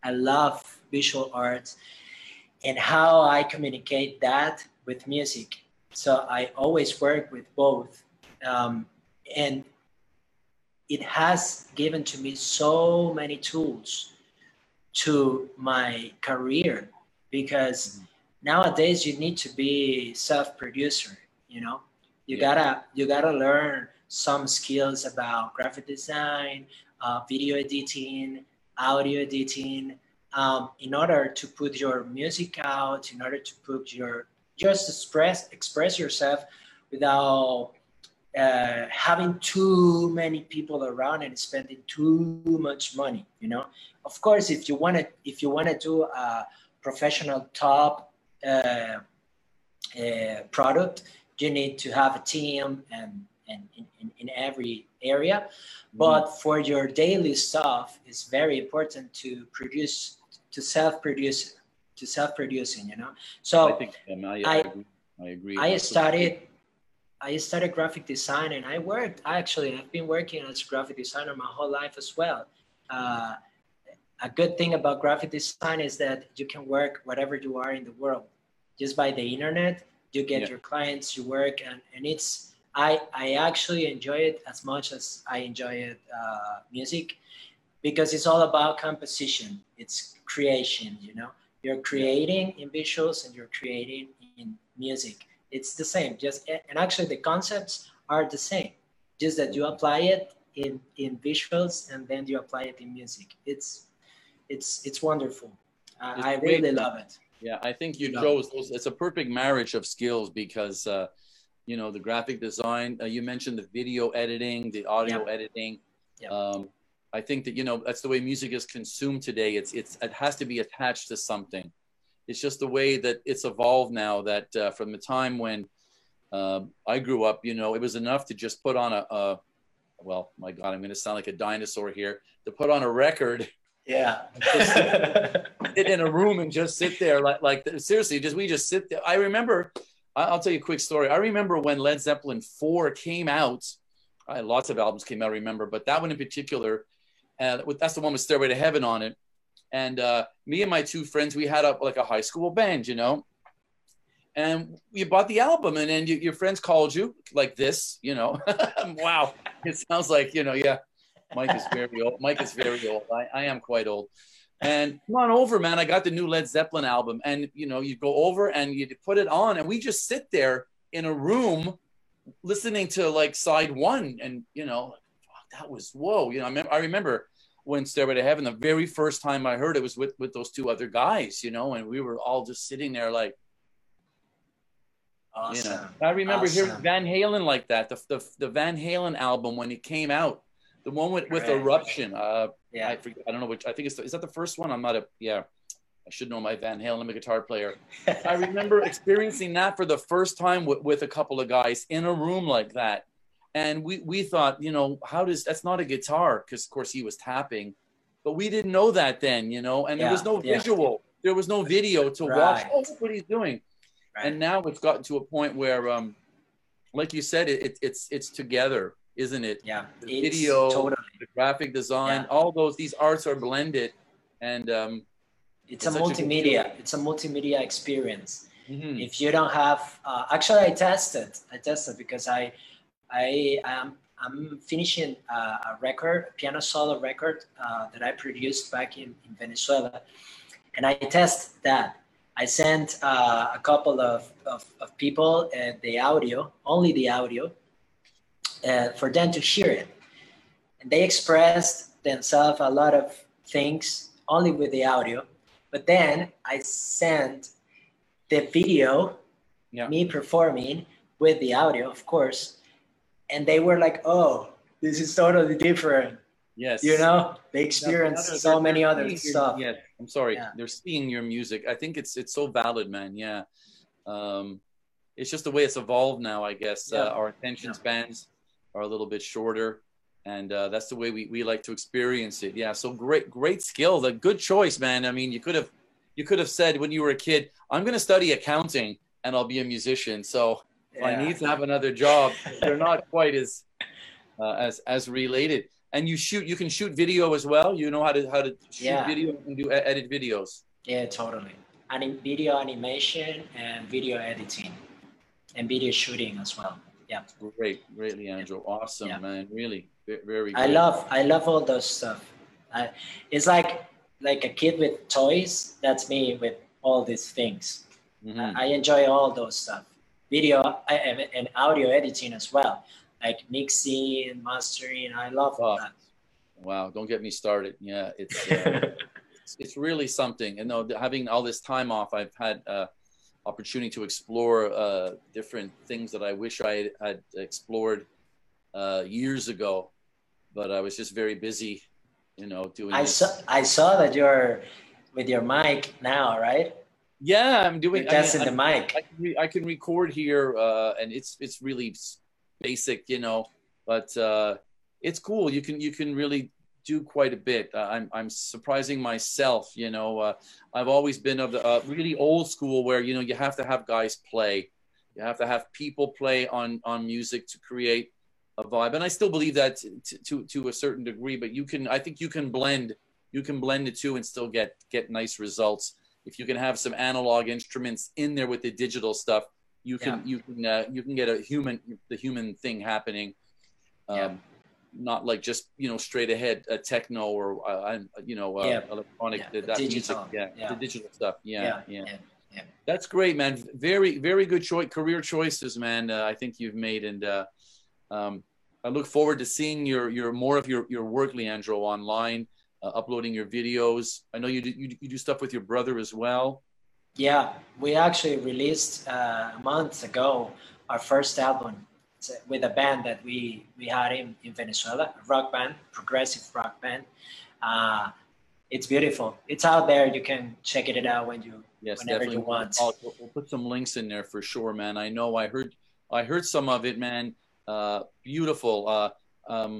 I love visual arts and how I communicate that with music. So I always work with both, um, and it has given to me so many tools to my career because mm-hmm. nowadays you need to be self-producer you know you yeah. gotta you gotta learn some skills about graphic design uh, video editing audio editing um, in order to put your music out in order to put your just express express yourself without uh, having too many people around and spending too much money you know of course if you want to if you want to do a professional top uh, uh, product you need to have a team and and in, in, every area mm-hmm. but for your daily stuff it's very important to produce to self-produce to self-producing you know so i think um, I, I, I, agree i studied I studied graphic design and I worked, I actually, I've been working as a graphic designer my whole life as well. Uh, a good thing about graphic design is that you can work whatever you are in the world. Just by the internet, you get yeah. your clients, you work, and, and it's, I, I actually enjoy it as much as I enjoy it, uh, music because it's all about composition. It's creation, you know, you're creating in visuals and you're creating in music. It's the same just and actually the concepts are the same. Just that you apply it in in visuals and then you apply it in music. It's it's it's wonderful. Uh, it's i really love it. Yeah i think you chose those it's a perfect marriage of skills because uh you know the graphic design uh, you mentioned the video editing the audio yeah. editing. Yeah. um i think that you know that's the way music is consumed today it's it's it has to be attached to something it's just the way that it's evolved now that uh, from the time when uh, I grew up, you know, it was enough to just put on a, a well, my God, I'm going to sound like a dinosaur here, to put on a record. Yeah. sit in a room and just sit there. Like, like seriously, just, we just sit there. I remember, I'll tell you a quick story. I remember when Led Zeppelin 4 came out, I, lots of albums came out, I remember, but that one in particular, uh, that's the one with Stairway to Heaven on it and uh, me and my two friends, we had a, like a high school band, you know, and you bought the album and then you, your friends called you like this, you know, <laughs> wow. It sounds like, you know, yeah, Mike is very <laughs> old. Mike is very old. I, I am quite old. and come on over, man. I got the new Led Zeppelin album, and you know, you go over and you put it on, and we just sit there in a room listening to like side one, and you know, that was whoa. You know, I remember, I remember when Stairway to Heaven, the very first time I heard it was with with those two other guys, you know, and we were all just sitting there like. Awesome. You know, I remember Awesome. hearing Van Halen like that. The, the the Van Halen album when it came out, the one with, with. Eruption. Uh, Yeah. I forget, I don't know which. I think it's the, is that the first one. I'm not a yeah. I should know my Van Halen. I'm a guitar player. I remember <laughs> experiencing that for the first time with, with a couple of guys in a room like that, and we we thought, you know, how does that's not a guitar because of course he was tapping, but we didn't know that then, you know, and there was Yeah, no yeah. visual, there was no video to watch. Oh, look what he's doing, Right. and now it's gotten to a point where, um, like you said, it, it it's it's together, isn't it? yeah. the video, totally. The graphic design, Yeah. all those these arts are blended, and um, It's It's a such a multimedia. It's a multimedia experience. mhm. if you don't have uh, actually i tested i tested because i i am i'm finishing uh, a record a piano solo record uh, that i produced back in, in venezuela. And i test that. I sent uh, a couple of, of, of people uh, the audio only the audio uh, for them to hear it. And they expressed themselves a lot of things only with the audio. But then i sent the video, Yeah. me performing with the audio, of course, and they were like, "Oh, this is totally different." yes, You know, they experience so many other your- stuff. Yeah, I'm sorry. Yeah. They're seeing your music. I think it's it's so valid, man. Yeah, um, it's just the way it's evolved now. I guess Yeah. uh, our attention Yeah. spans are a little bit shorter, and uh, that's the way we, we like to experience it. Yeah, so great great skill. The good choice, man. I mean, you could have you could have said when you were a kid, I'm going to study accounting and I'll be a musician. So if I need to have another job. They're not quite as uh, as as related. And you shoot, you can shoot video as well. You know how to how to shoot Yeah. video and do edit videos. Yeah, totally. Anim- video animation and video editing, and video shooting as well. Yeah, Great, great, Leandro. Awesome, Yeah. man. Really, Ve- very. I love I love all those stuff. I, it's like like a kid with toys. That's me with all these things. Mhm. I enjoy all those stuff. Video and and audio editing as well, like mixing, and mastering. I love Oh, Wow, don't get me started. Yeah, it's uh, <laughs> it's, it's really something. And though having all this time off, I've had uh, opportunity to explore uh, different things that I wish I had, had explored uh, years ago, but I was just very busy, you know, doing. I this. saw I saw that you're with your mic now, right? Yeah, I'm doing. You're I mean, testing I- the mic. I can, re- I can record here, uh, and it's it's really basic, you know, but uh, it's cool. You can you can really do quite a bit. Uh, I'm I'm surprising myself, you know. Uh, I've always been of the uh, really old school where you know you have to have guys play, you have to have people play on on music to create a vibe, and I still believe that to to, to a certain degree. But you can, I think you can blend you can blend the two and still get get nice results if you can have some analog instruments in there with the digital stuff you can you can uh, you can get a human the human thing happening um, Yeah. not like just you know straight ahead a techno or uh, you know uh, Yeah. electronic Yeah, that, music yeah, Yeah. the digital stuff yeah yeah, yeah, yeah. that's great man very very good choice career choices man uh, i think you've made and uh, um, i look forward to seeing your your more of your your work leandro online uh, uploading your videos i know you do, you, do- you do stuff with your brother as well Yeah, we actually released uh, a month ago our first album uh, with a band that we we had in, in Venezuela, a rock band, progressive rock band. Uh, it's beautiful. It's out there. You can check it out when you Yes, whenever definitely. you want. I'll, we'll, we'll put some links in there for sure, man. I know I heard I heard some of it, man. Uh, beautiful. Uh, um,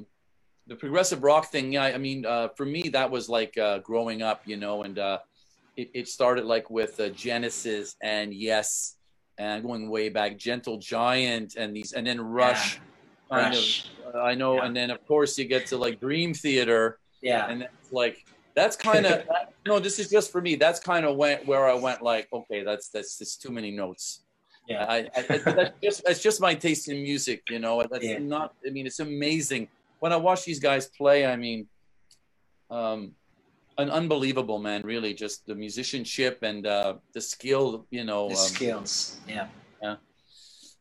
the progressive rock thing, yeah. I mean, uh, for me, that was like uh, growing up, you know, and uh, it, it started like with uh, Genesis and Yes, and going way back, Gentle Giant, and these, and then Rush. kind of. Rush. I know, Yeah. and then of course you get to like Dream Theater, Yeah. and that's like that's kind of no this is just for me that's kind of went where i went like okay that's that's just too many notes Yeah. I, I, I that's just that's just my taste in music you know that's Yeah. not i mean it's amazing when i watch these guys play i mean um an unbelievable man. Really, just the musicianship and uh, the skill. You know, the um, skills. Yeah. Yeah.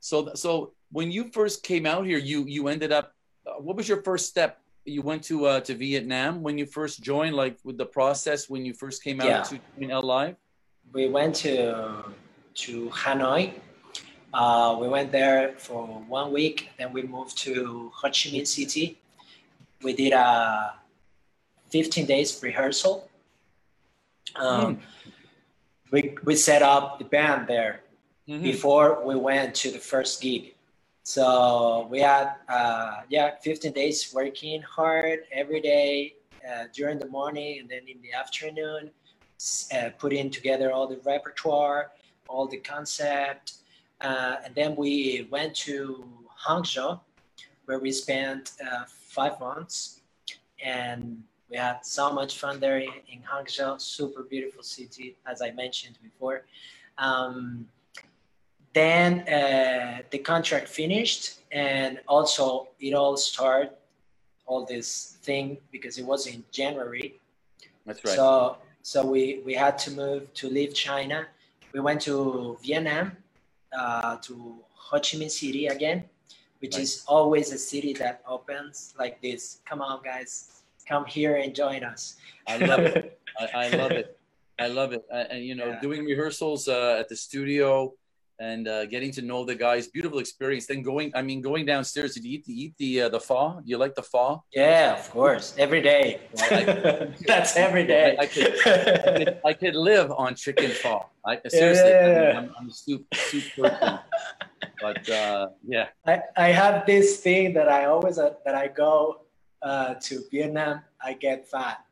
So so when you first came out here, you you ended up. Uh, what was your first step? You went to uh, to Vietnam when you first joined, like with the process when you first came out Yeah. to join L Live. we went to to Hanoi. Uh, we went there for one week. Then we moved to Ho Chi Minh City. We did a 15 days rehearsal. Um, we, we set up the band there Mhm. before we went to the first gig. So we had uh, yeah 15 days working hard every day uh, during the morning and then in the afternoon, uh, putting together all the repertoire, all the concept, uh, and then we went to Hangzhou, where we spent uh, five months, and we had so much fun there in, Hangzhou. Super beautiful city, as I mentioned before. Um, then uh, the contract finished, and also it all started, all this thing because it was in January. That's right. So so we we had to move to leave China. We went to Vietnam, uh, to Ho Chi Minh City again, which Right. is always a city that opens like this. Come on, guys, come here and join us. I love it. <laughs> I, I love it. I love it. Uh, and you know, Yeah. doing rehearsals uh, at the studio and uh, getting to know the guys, beautiful experience. Then going, I mean, going downstairs. Did you eat the eat the uh, the pho? Do you like the pho? Yeah, of course, every day. <laughs> That's every day. I, I could, I could, I could live on chicken pho. I, <laughs> seriously, I yeah. am I'm a soup soup person. But uh, yeah, I, I have this thing that I always uh, that I go uh, to Vietnam, I get fat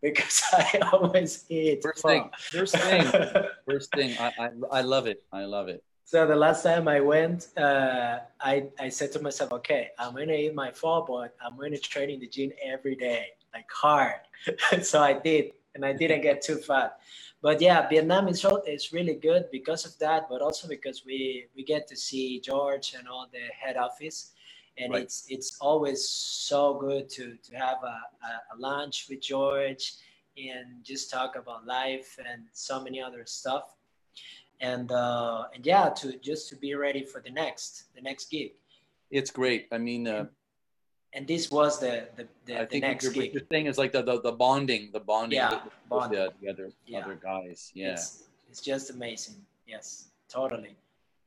because <laughs> I always eat. first thing, first thing, <laughs> first thing. I, I I love it. I love it. so the last time I went, uh, I I said to myself, okay, I'm gonna eat my pho, but I'm gonna train in the gym every day, like hard. <laughs> so I did, and I didn't get too fat. But yeah, Vietnam is is really good because of that, but also because we we get to see George and all the head office, and Right. it's it's always so good to to have a, a, a lunch with George and just talk about life and so many other stuff, and uh, and yeah, to just to be ready for the next the next gig. It's great. I mean, uh, And this was the the, the, I the think next what you're, gig. what you're is like the, the, the bonding, the bonding Yeah, with, with bonding. The, the other Yeah. other guys. Yeah. It's, it's just amazing. Yes, totally.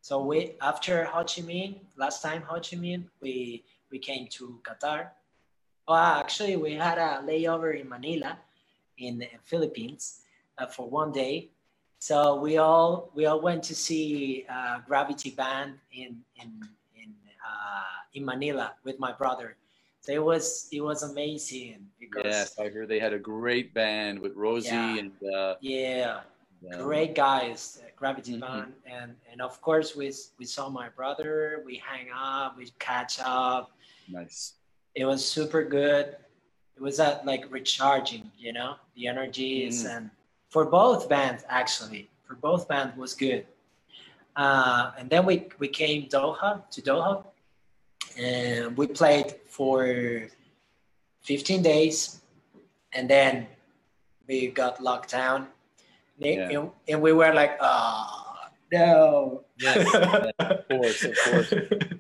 So we after Ho Chi Minh, last time Ho Chi Minh, we we came to Qatar. Oh, actually, we had a layover in Manila, in the Philippines, uh, for one day. So we all we all went to see uh, Gravity Band in in in uh, in Manila with my brother. It was it was amazing because Yes, I heard they had a great band with Rosie Yeah. and uh, yeah. great guys gravity Mhm. band. And and of course we we saw my brother. We hang up we catch up. Nice. it was super good. It was like recharging you know the energies. Mhm. and for both bands actually for both bands was good. Uh, and then we we came doha to doha. And we played for 15 days and then we got locked down Yeah. and, and we were like oh no Yes, <laughs> of course, of course.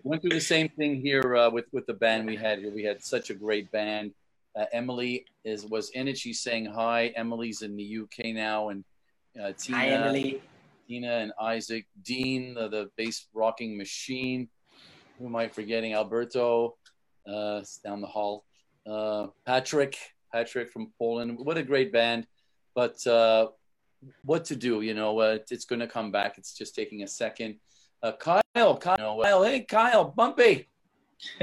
Went through the same thing here uh, with with the band we had. here. We had such a great band. Uh, Emily is was in it. She's saying hi. Emily's in the UK now, and uh, Tina, Hi, Emily. Tina and Isaac, Dean, the, the bass rocking machine. Who am I forgetting? Alberto, uh, down the hall. Uh, Patrick, Patrick from Poland. What a great band. But uh, what to do? You know, uh, it's going to come back. It's just taking a second. Uh, Kyle, Kyle, Kyle, hey, Kyle, Bumpy.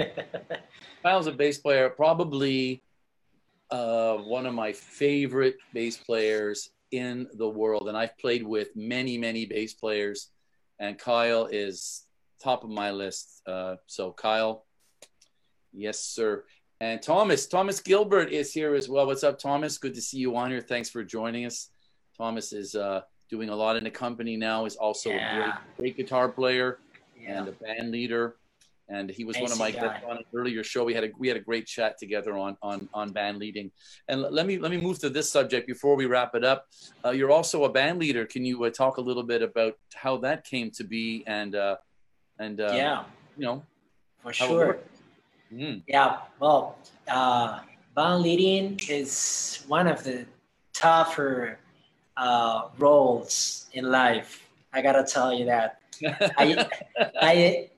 <laughs> Kyle's a bass player, probably uh, one of my favorite bass players in the world. And I've played with many, many bass players, and Kyle is top of my list. Uh, so, Kyle, yes, sir. And Thomas, Thomas Gilbert is here as well. What's up, Thomas? Good to see you on here. Thanks for joining us. Thomas is uh, doing a lot in the company now. Is also a great, great guitar player yeah. and a band leader. and he was Nice one of my guests on an earlier show. We had a we had a great chat together on on on band leading. And l- let me let me move to this subject before we wrap it up. Uh, you're also a band leader. Can you uh, talk a little bit about how that came to be and uh, and uh, yeah, you know for sure. Mm, Yeah, well, uh, band leading is one of the tougher uh, roles in life. I gotta tell you that. <laughs> I, I,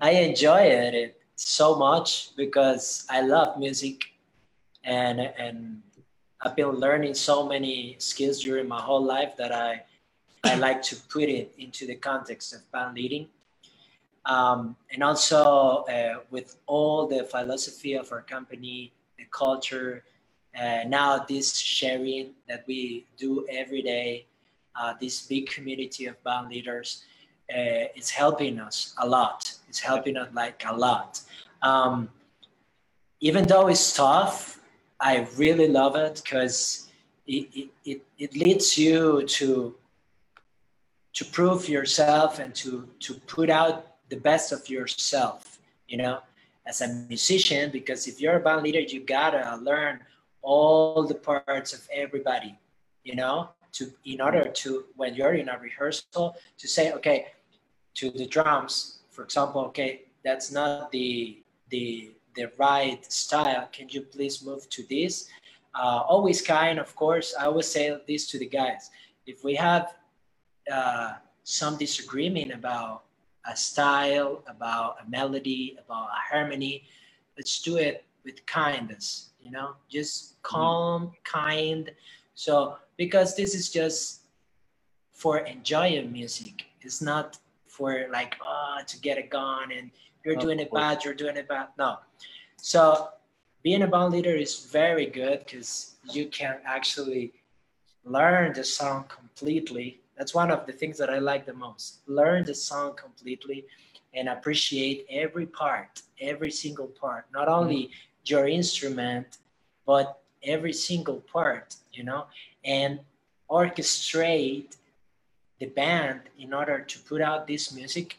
I enjoy it so much because I love music, and and I've been learning so many skills during my whole life that I I like to put it into the context of band leading um, and also uh, with all the philosophy of our company, the culture, uh, now this sharing that we do every day, uh, this big community of band leaders, uh, it's helping us a lot. It's helping us like a lot. Um, even though it's tough, I really love it because it, it, it, it leads you to to prove yourself and to to put out the best of yourself you know as a musician because if you're a band leader you gotta learn all the parts of everybody you know to in order to when you're in a rehearsal to say okay to the drums for example okay that's not the the the right style. Can you please move to this? Uh, always kind of course. I always say this to the guys. If we have uh, some disagreement about a style, about a melody, about a harmony. Let's do it with kindness, you know, just mm-hmm. calm, kind. So, because this is just for enjoying music, it's not for like, oh, to get it gone and you're doing it bad, you're doing it bad. No. So, being a band leader is very good because you can actually learn the song completely. That's one of the things that I like the most. Learn the song completely and appreciate every part, every single part, not only your instrument, but every single part, you know, and orchestrate the band in order to put out this music.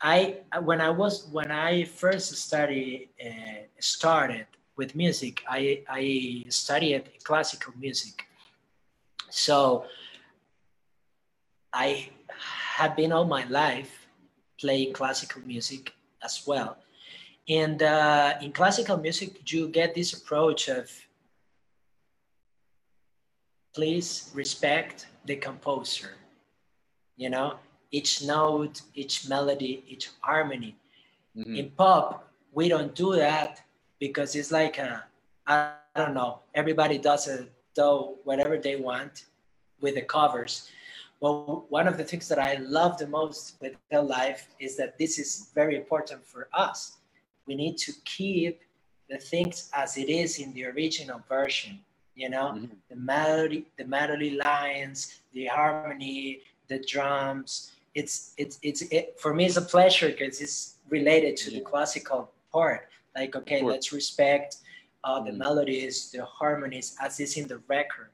I when I was when I first studied uh, started with music, I I studied classical music. So I have been all my life playing classical music as well. And uh, in classical music, you get this approach of please respect the composer. You know, each note, each melody, each harmony. mhm. In pop, we don't do that because it's like a, I don't know, everybody does it, though whatever they want with the covers. Well, one of the things that I love the most with the life is that this is very important for us. We need to keep the things as it is in the original version. You know, Mhm. the melody, the melody lines, the harmony, the drums. It's it's it's it, for me. It's a pleasure because it's related to the classical part. Like, okay, let's respect uh, the Mhm. melodies, the harmonies as is in the record,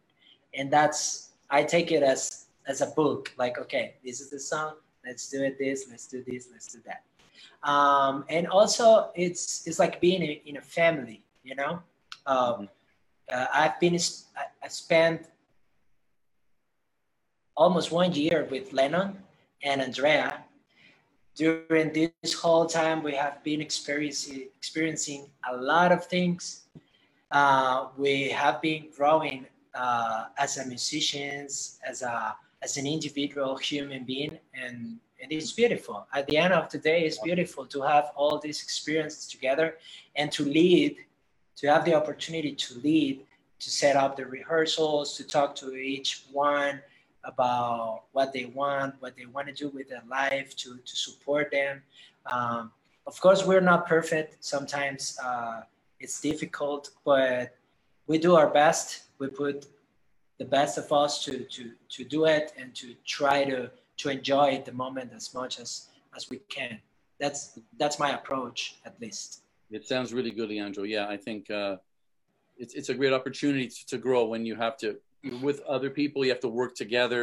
and that's I take it as as a book. Like, okay, this is the song. Let's do it. This. Let's do this. Let's do that. Um, and also, it's it's like being in, in a family. You know, um, Mhm. uh, I've been I, I spent almost one year with Lennon and Andrea. During this whole time, we have been experiencing experiencing a lot of things. Uh, we have been growing uh, as a musicians, as a as an individual human being, and and it's beautiful. At the end of the day, it's beautiful to have all these experiences together and to lead, to have the opportunity to lead, to set up the rehearsals, to talk to each one about what they want, what they want to do with their life, to, to support them. Um, of course, we're not perfect. Sometimes uh, it's difficult, but we do our best. We put the best of us to, to, to do it and to try to, to enjoy the moment as much as, as we can. That's, that's my approach, at least. It sounds really good, Leandro. Yeah, I think uh, it's it's a great opportunity to, to grow when you have to with other people. You have to work together.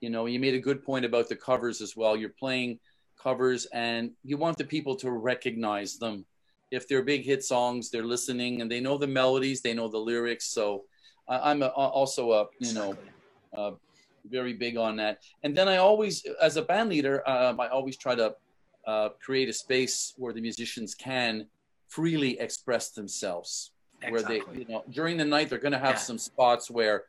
You know, you made a good point about the covers as well. You're playing covers, and you want the people to recognize them. If they're big hit songs, they're listening and they know the melodies, they know the lyrics. So I, I'm a, also a you know uh, very big on that. And then I always, as a band leader, um, I always try to uh, create a space where the musicians can freely express themselves. Exactly. Where they, you know, during the night they're going to have yeah. some spots where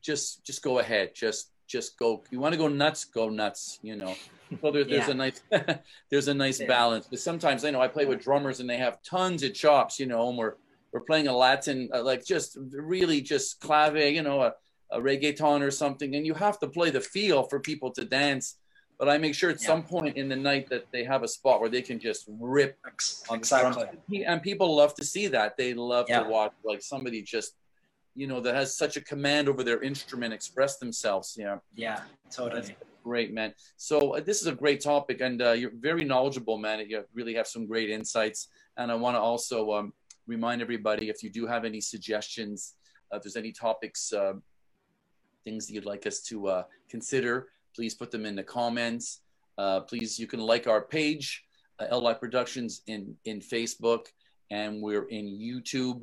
just just go ahead, just just go. You want to go nuts, go nuts. You know. Well, there, there's yeah. a nice <laughs> there's a nice yeah. balance. But sometimes I know I play with drummers and they have tons of chops. You know, and we're we're playing a Latin, uh, like just really just clave, you know, a, a reggaeton or something, and you have to play the feel for people to dance. But I make sure at yeah. some point in the night that they have a spot where they can just rip on exactly. And people love to see that. They love yeah. to watch like somebody just, you know, that has such a command over their instrument express themselves. Yeah. Yeah, totally. That's great, man. So uh, this is a great topic, and uh, you're very knowledgeable, man. You really have some great insights. And I want to also um, remind everybody if you do have any suggestions, uh, if there's any topics, uh, things that you'd like us to uh, consider, please put them in the comments. Uh, please, you can like our page, uh, LI Productions in, in Facebook, and we're in YouTube.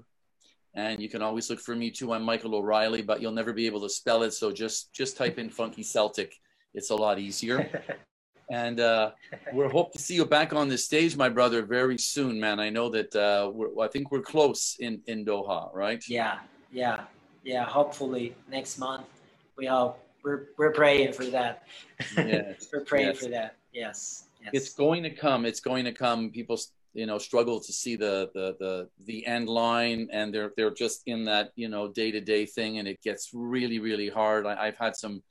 And you can always look for me too. I'm Michael O'Reilly, but you'll never be able to spell it. So just just type in Funky Celtic. It's a lot easier. <laughs> and uh, we hope to see you back on the stage, my brother, very soon, man. I know that uh, I think we're close in in Doha, right? Yeah, yeah, yeah. Hopefully next month. We hope we're we're praying for that. Yes. <laughs> we're praying yes. for that. Yes. yes. It's going to come. It's going to come. People, you know, struggle to see the the the the end line, and they're they're just in that you know day to day thing, and it gets really really hard. I, I've had some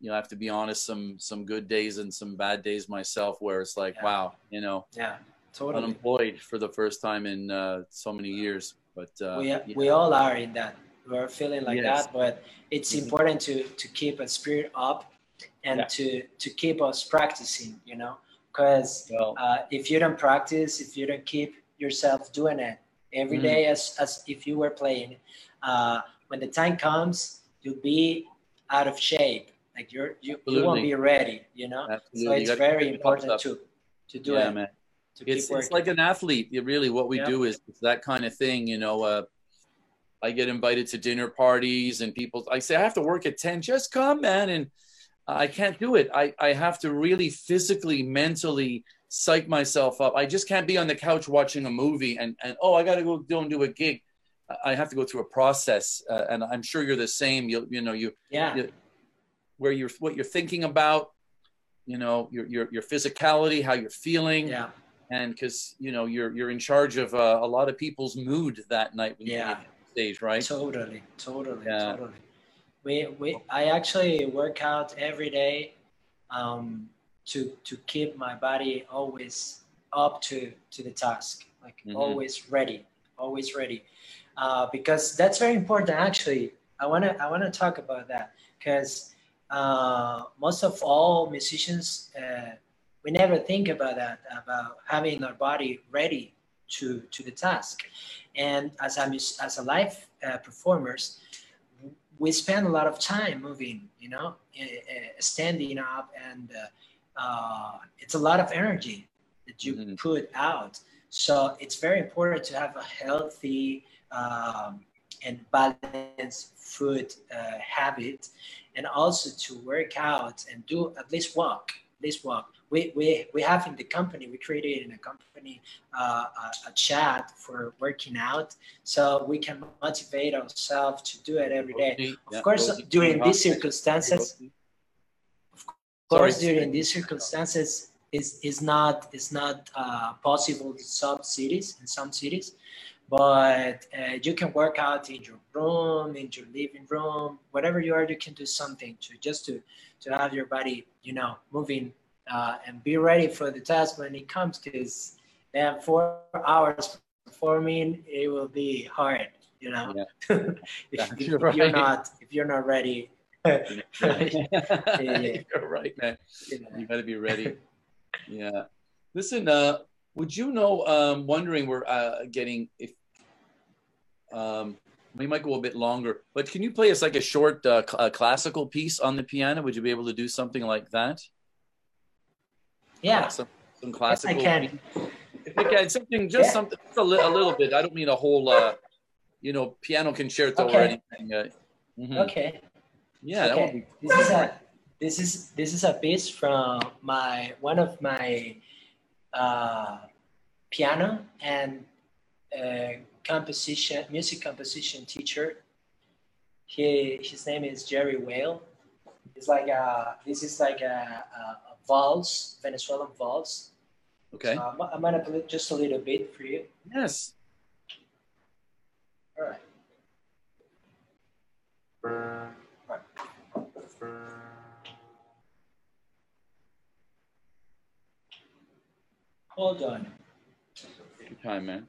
you know, I have to be honest, some some good days and some bad days myself, where it's like, yeah. wow, you know, yeah, totally unemployed for the first time in uh, so many years. But uh, we yeah. we all are in that. We're feeling like yes. that, but it's mm-hmm. important to to keep a spirit up and yeah. to to keep us practicing. You know, because well, uh, if you don't practice, if you don't keep yourself doing it every mm-hmm. day as as if you were playing, uh, when the time comes, you'll be out of shape like you're you, you won't be ready, you know. Absolutely. So it's very important to to do yeah, it. Man. To it's, it's like an athlete. It really, what we yeah. do is that kind of thing. You know, uh, I get invited to dinner parties, and people. I say I have to work at ten. Just come, man, and I can't do it. I I have to really physically, mentally psych myself up. I just can't be on the couch watching a movie and and oh, I got to go do and do a gig. I have to go through a process, uh, and I'm sure you're the same. You you know you yeah. You, where you're what you're thinking about you know your your, your physicality how you're feeling. Yeah. And because you know you're you're in charge of uh, a lot of people's mood that night when yeah. you're stage right? Totally. Totally. Yeah. totally. We we i actually work out every day um to to keep my body always up to to the task like mm-hmm. always ready always ready. Uh, because that's very important actually. I want to i want to talk about that because uh, most of all musicians, uh, we never think about that, about having our body ready to, to the task. And as a, as a live uh, performers, we spend a lot of time moving, you know, standing up, and uh, uh, it's a lot of energy that you mm-hmm. put out. So it's very important to have a healthy um, and balanced food uh, habit and also to work out and do at least walk, at least walk. We, we, we have in the company, we created in the company uh, a, a, chat for working out. So we can motivate ourselves to do it every day. Of course, during these circumstances, of course, during these circumstances, is is not is not uh, possible in some cities in some cities but uh, you can work out in your room in your living room whatever you are you can do something to just to to have your body you know moving uh, and be ready for the test when it comes because then four hours performing it will be hard you know yeah. <laughs> if, <laughs> if, right. you're not if you're not ready <laughs> yeah. you're right man yeah. you got to be ready yeah listen uh would you know um wondering we're uh getting if um, we might go a bit longer, but can you play us like a short uh, cl- classical piece on the piano? Would you be able to do something like that? Yeah. Awesome. some classical. I can. If you can, something, just Yeah. something, just a, li- a little bit. I don't mean a whole, uh, you know, piano concerto or Okay. anything. Uh, mhm. Okay. Yeah, that would okay. be. This is a this is this is a piece from my one of my uh, piano and uh, composition music composition teacher. He his name is Gerry Weil. It's like a this is like a, a, a valse Venezuelan valse. Okay. So I'm, I'm gonna play just a little bit for you. Yes. All right. Hold on. Take your time, man.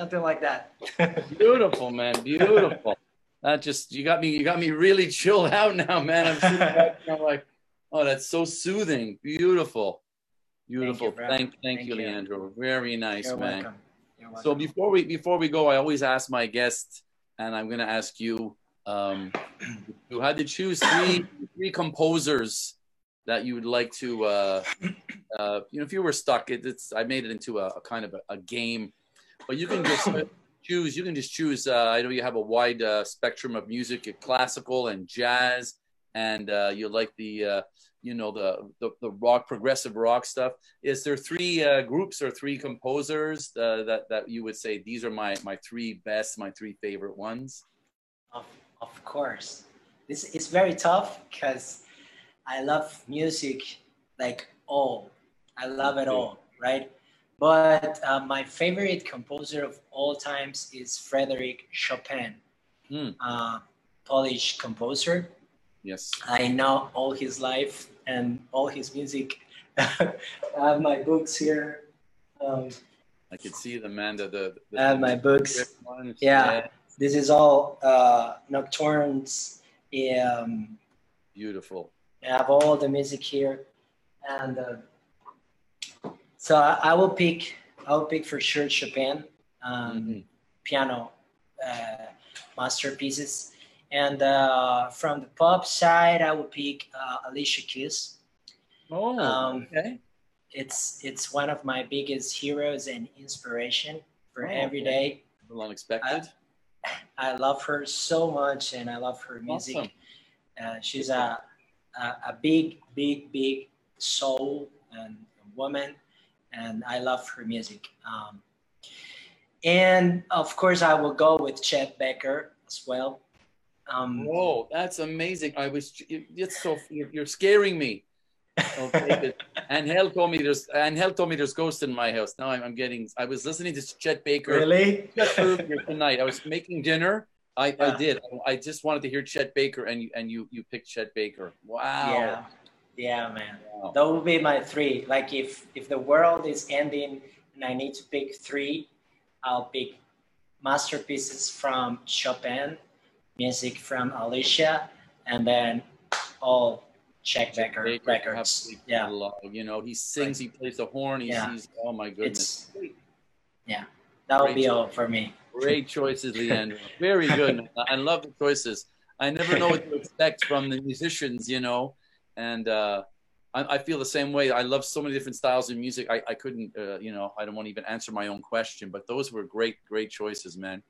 Something like that. <laughs> Beautiful, man. Beautiful. That just you got me. You got me really chilled <laughs> out now, man. I'm back and I'm like, oh, that's so soothing. Beautiful, beautiful. bro. Thank, thank, Thank you, you. Leandro. Very nice, You're man. welcome. You're welcome. So before we before we go, I always ask my guests, and I'm going to ask you, um, <clears throat> you had to choose three three composers that you would like to, uh, uh, you know, if you were stuck, it, it's I made it into a, a kind of a, a game, but you can just <coughs> choose. You can just choose. Uh, I know you have a wide uh, spectrum of music, classical and jazz, and uh, you like the. Uh, you know the, the the rock progressive rock stuff is there three uh, groups or three composers uh, that that you would say these are my my three best my three favorite ones Of, of course. This is very tough because I love music like all. I love it all, right? But uh, my favorite composer of all times is Frederick Chopin, uh, Polish composer. yes I know all his life and all his music. <laughs> I have my books here. Um, i can see the man the the, the I have my books. ones. Yeah. This is all uh, nocturnes. Um, beautiful I have all the music here, and uh, so I, I will pick. I will pick for sure Chopin um, Mhm. piano uh, masterpieces, and uh, from the pop side, I will pick uh, Alicia Keys. oh Um, okay It's it's one of my biggest heroes and inspiration for Oh, every okay. day. unexpected I love her so much, and I love her music. awesome Uh, she's a, a a big, big, big soul and woman, and I love her music. Um, and of course, I will go with Chet Baker as well. Um, whoa that's amazing i was it's so you're, scaring me okay <laughs> Angel told me there's Angel told me there's ghosts in my house. Now I'm, I'm getting. I was listening to Chet Baker really? tonight. I was making dinner. I, I did. I just wanted to hear Chet Baker, and you and you you picked Chet Baker. Wow. Yeah, yeah, man. Wow. That would be my three. Like if if the world is ending and I need to pick three, I'll pick masterpieces from Chopin, music from Alicia, and then all Chet Baker records. Yeah. You know, he sings, he plays the horn, he Yeah. sees, oh my goodness. It's, Yeah, that would be choice. all for me. Great choices, Leandro. Very good. I love the choices. I never know what to <laughs> expect from the musicians, you know, and uh, I, I feel the same way. I love so many different styles of music. I, I couldn't, uh, you know, I don't want to even answer my own question, but those were great, great choices, man.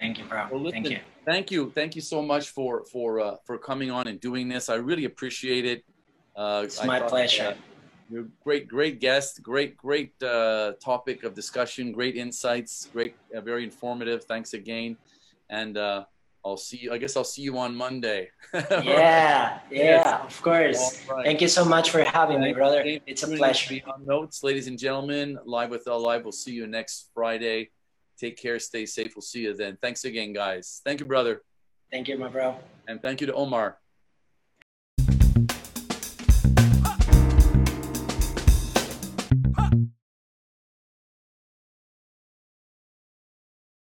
Thank you, bro. Well, Thank you. Thank you, thank you so much for for uh, for coming on and doing this. I really appreciate it. Uh, It's I my pleasure. uh, you're great, great guest. Great, great uh, topic of discussion. Great insights. Great, uh, very informative. Thanks again, and uh, I'll see you. I guess I'll see you on Monday. <laughs> yeah, yeah, of course. All right. Thank you so much for having me, brother. It's a pleasure. Notes, ladies and gentlemen, live with L Live. We'll see you next Friday. Take care. Stay safe. We'll see you then. Thanks again, guys. Thank you, brother, Thank you, my bro. and thank you to Omar.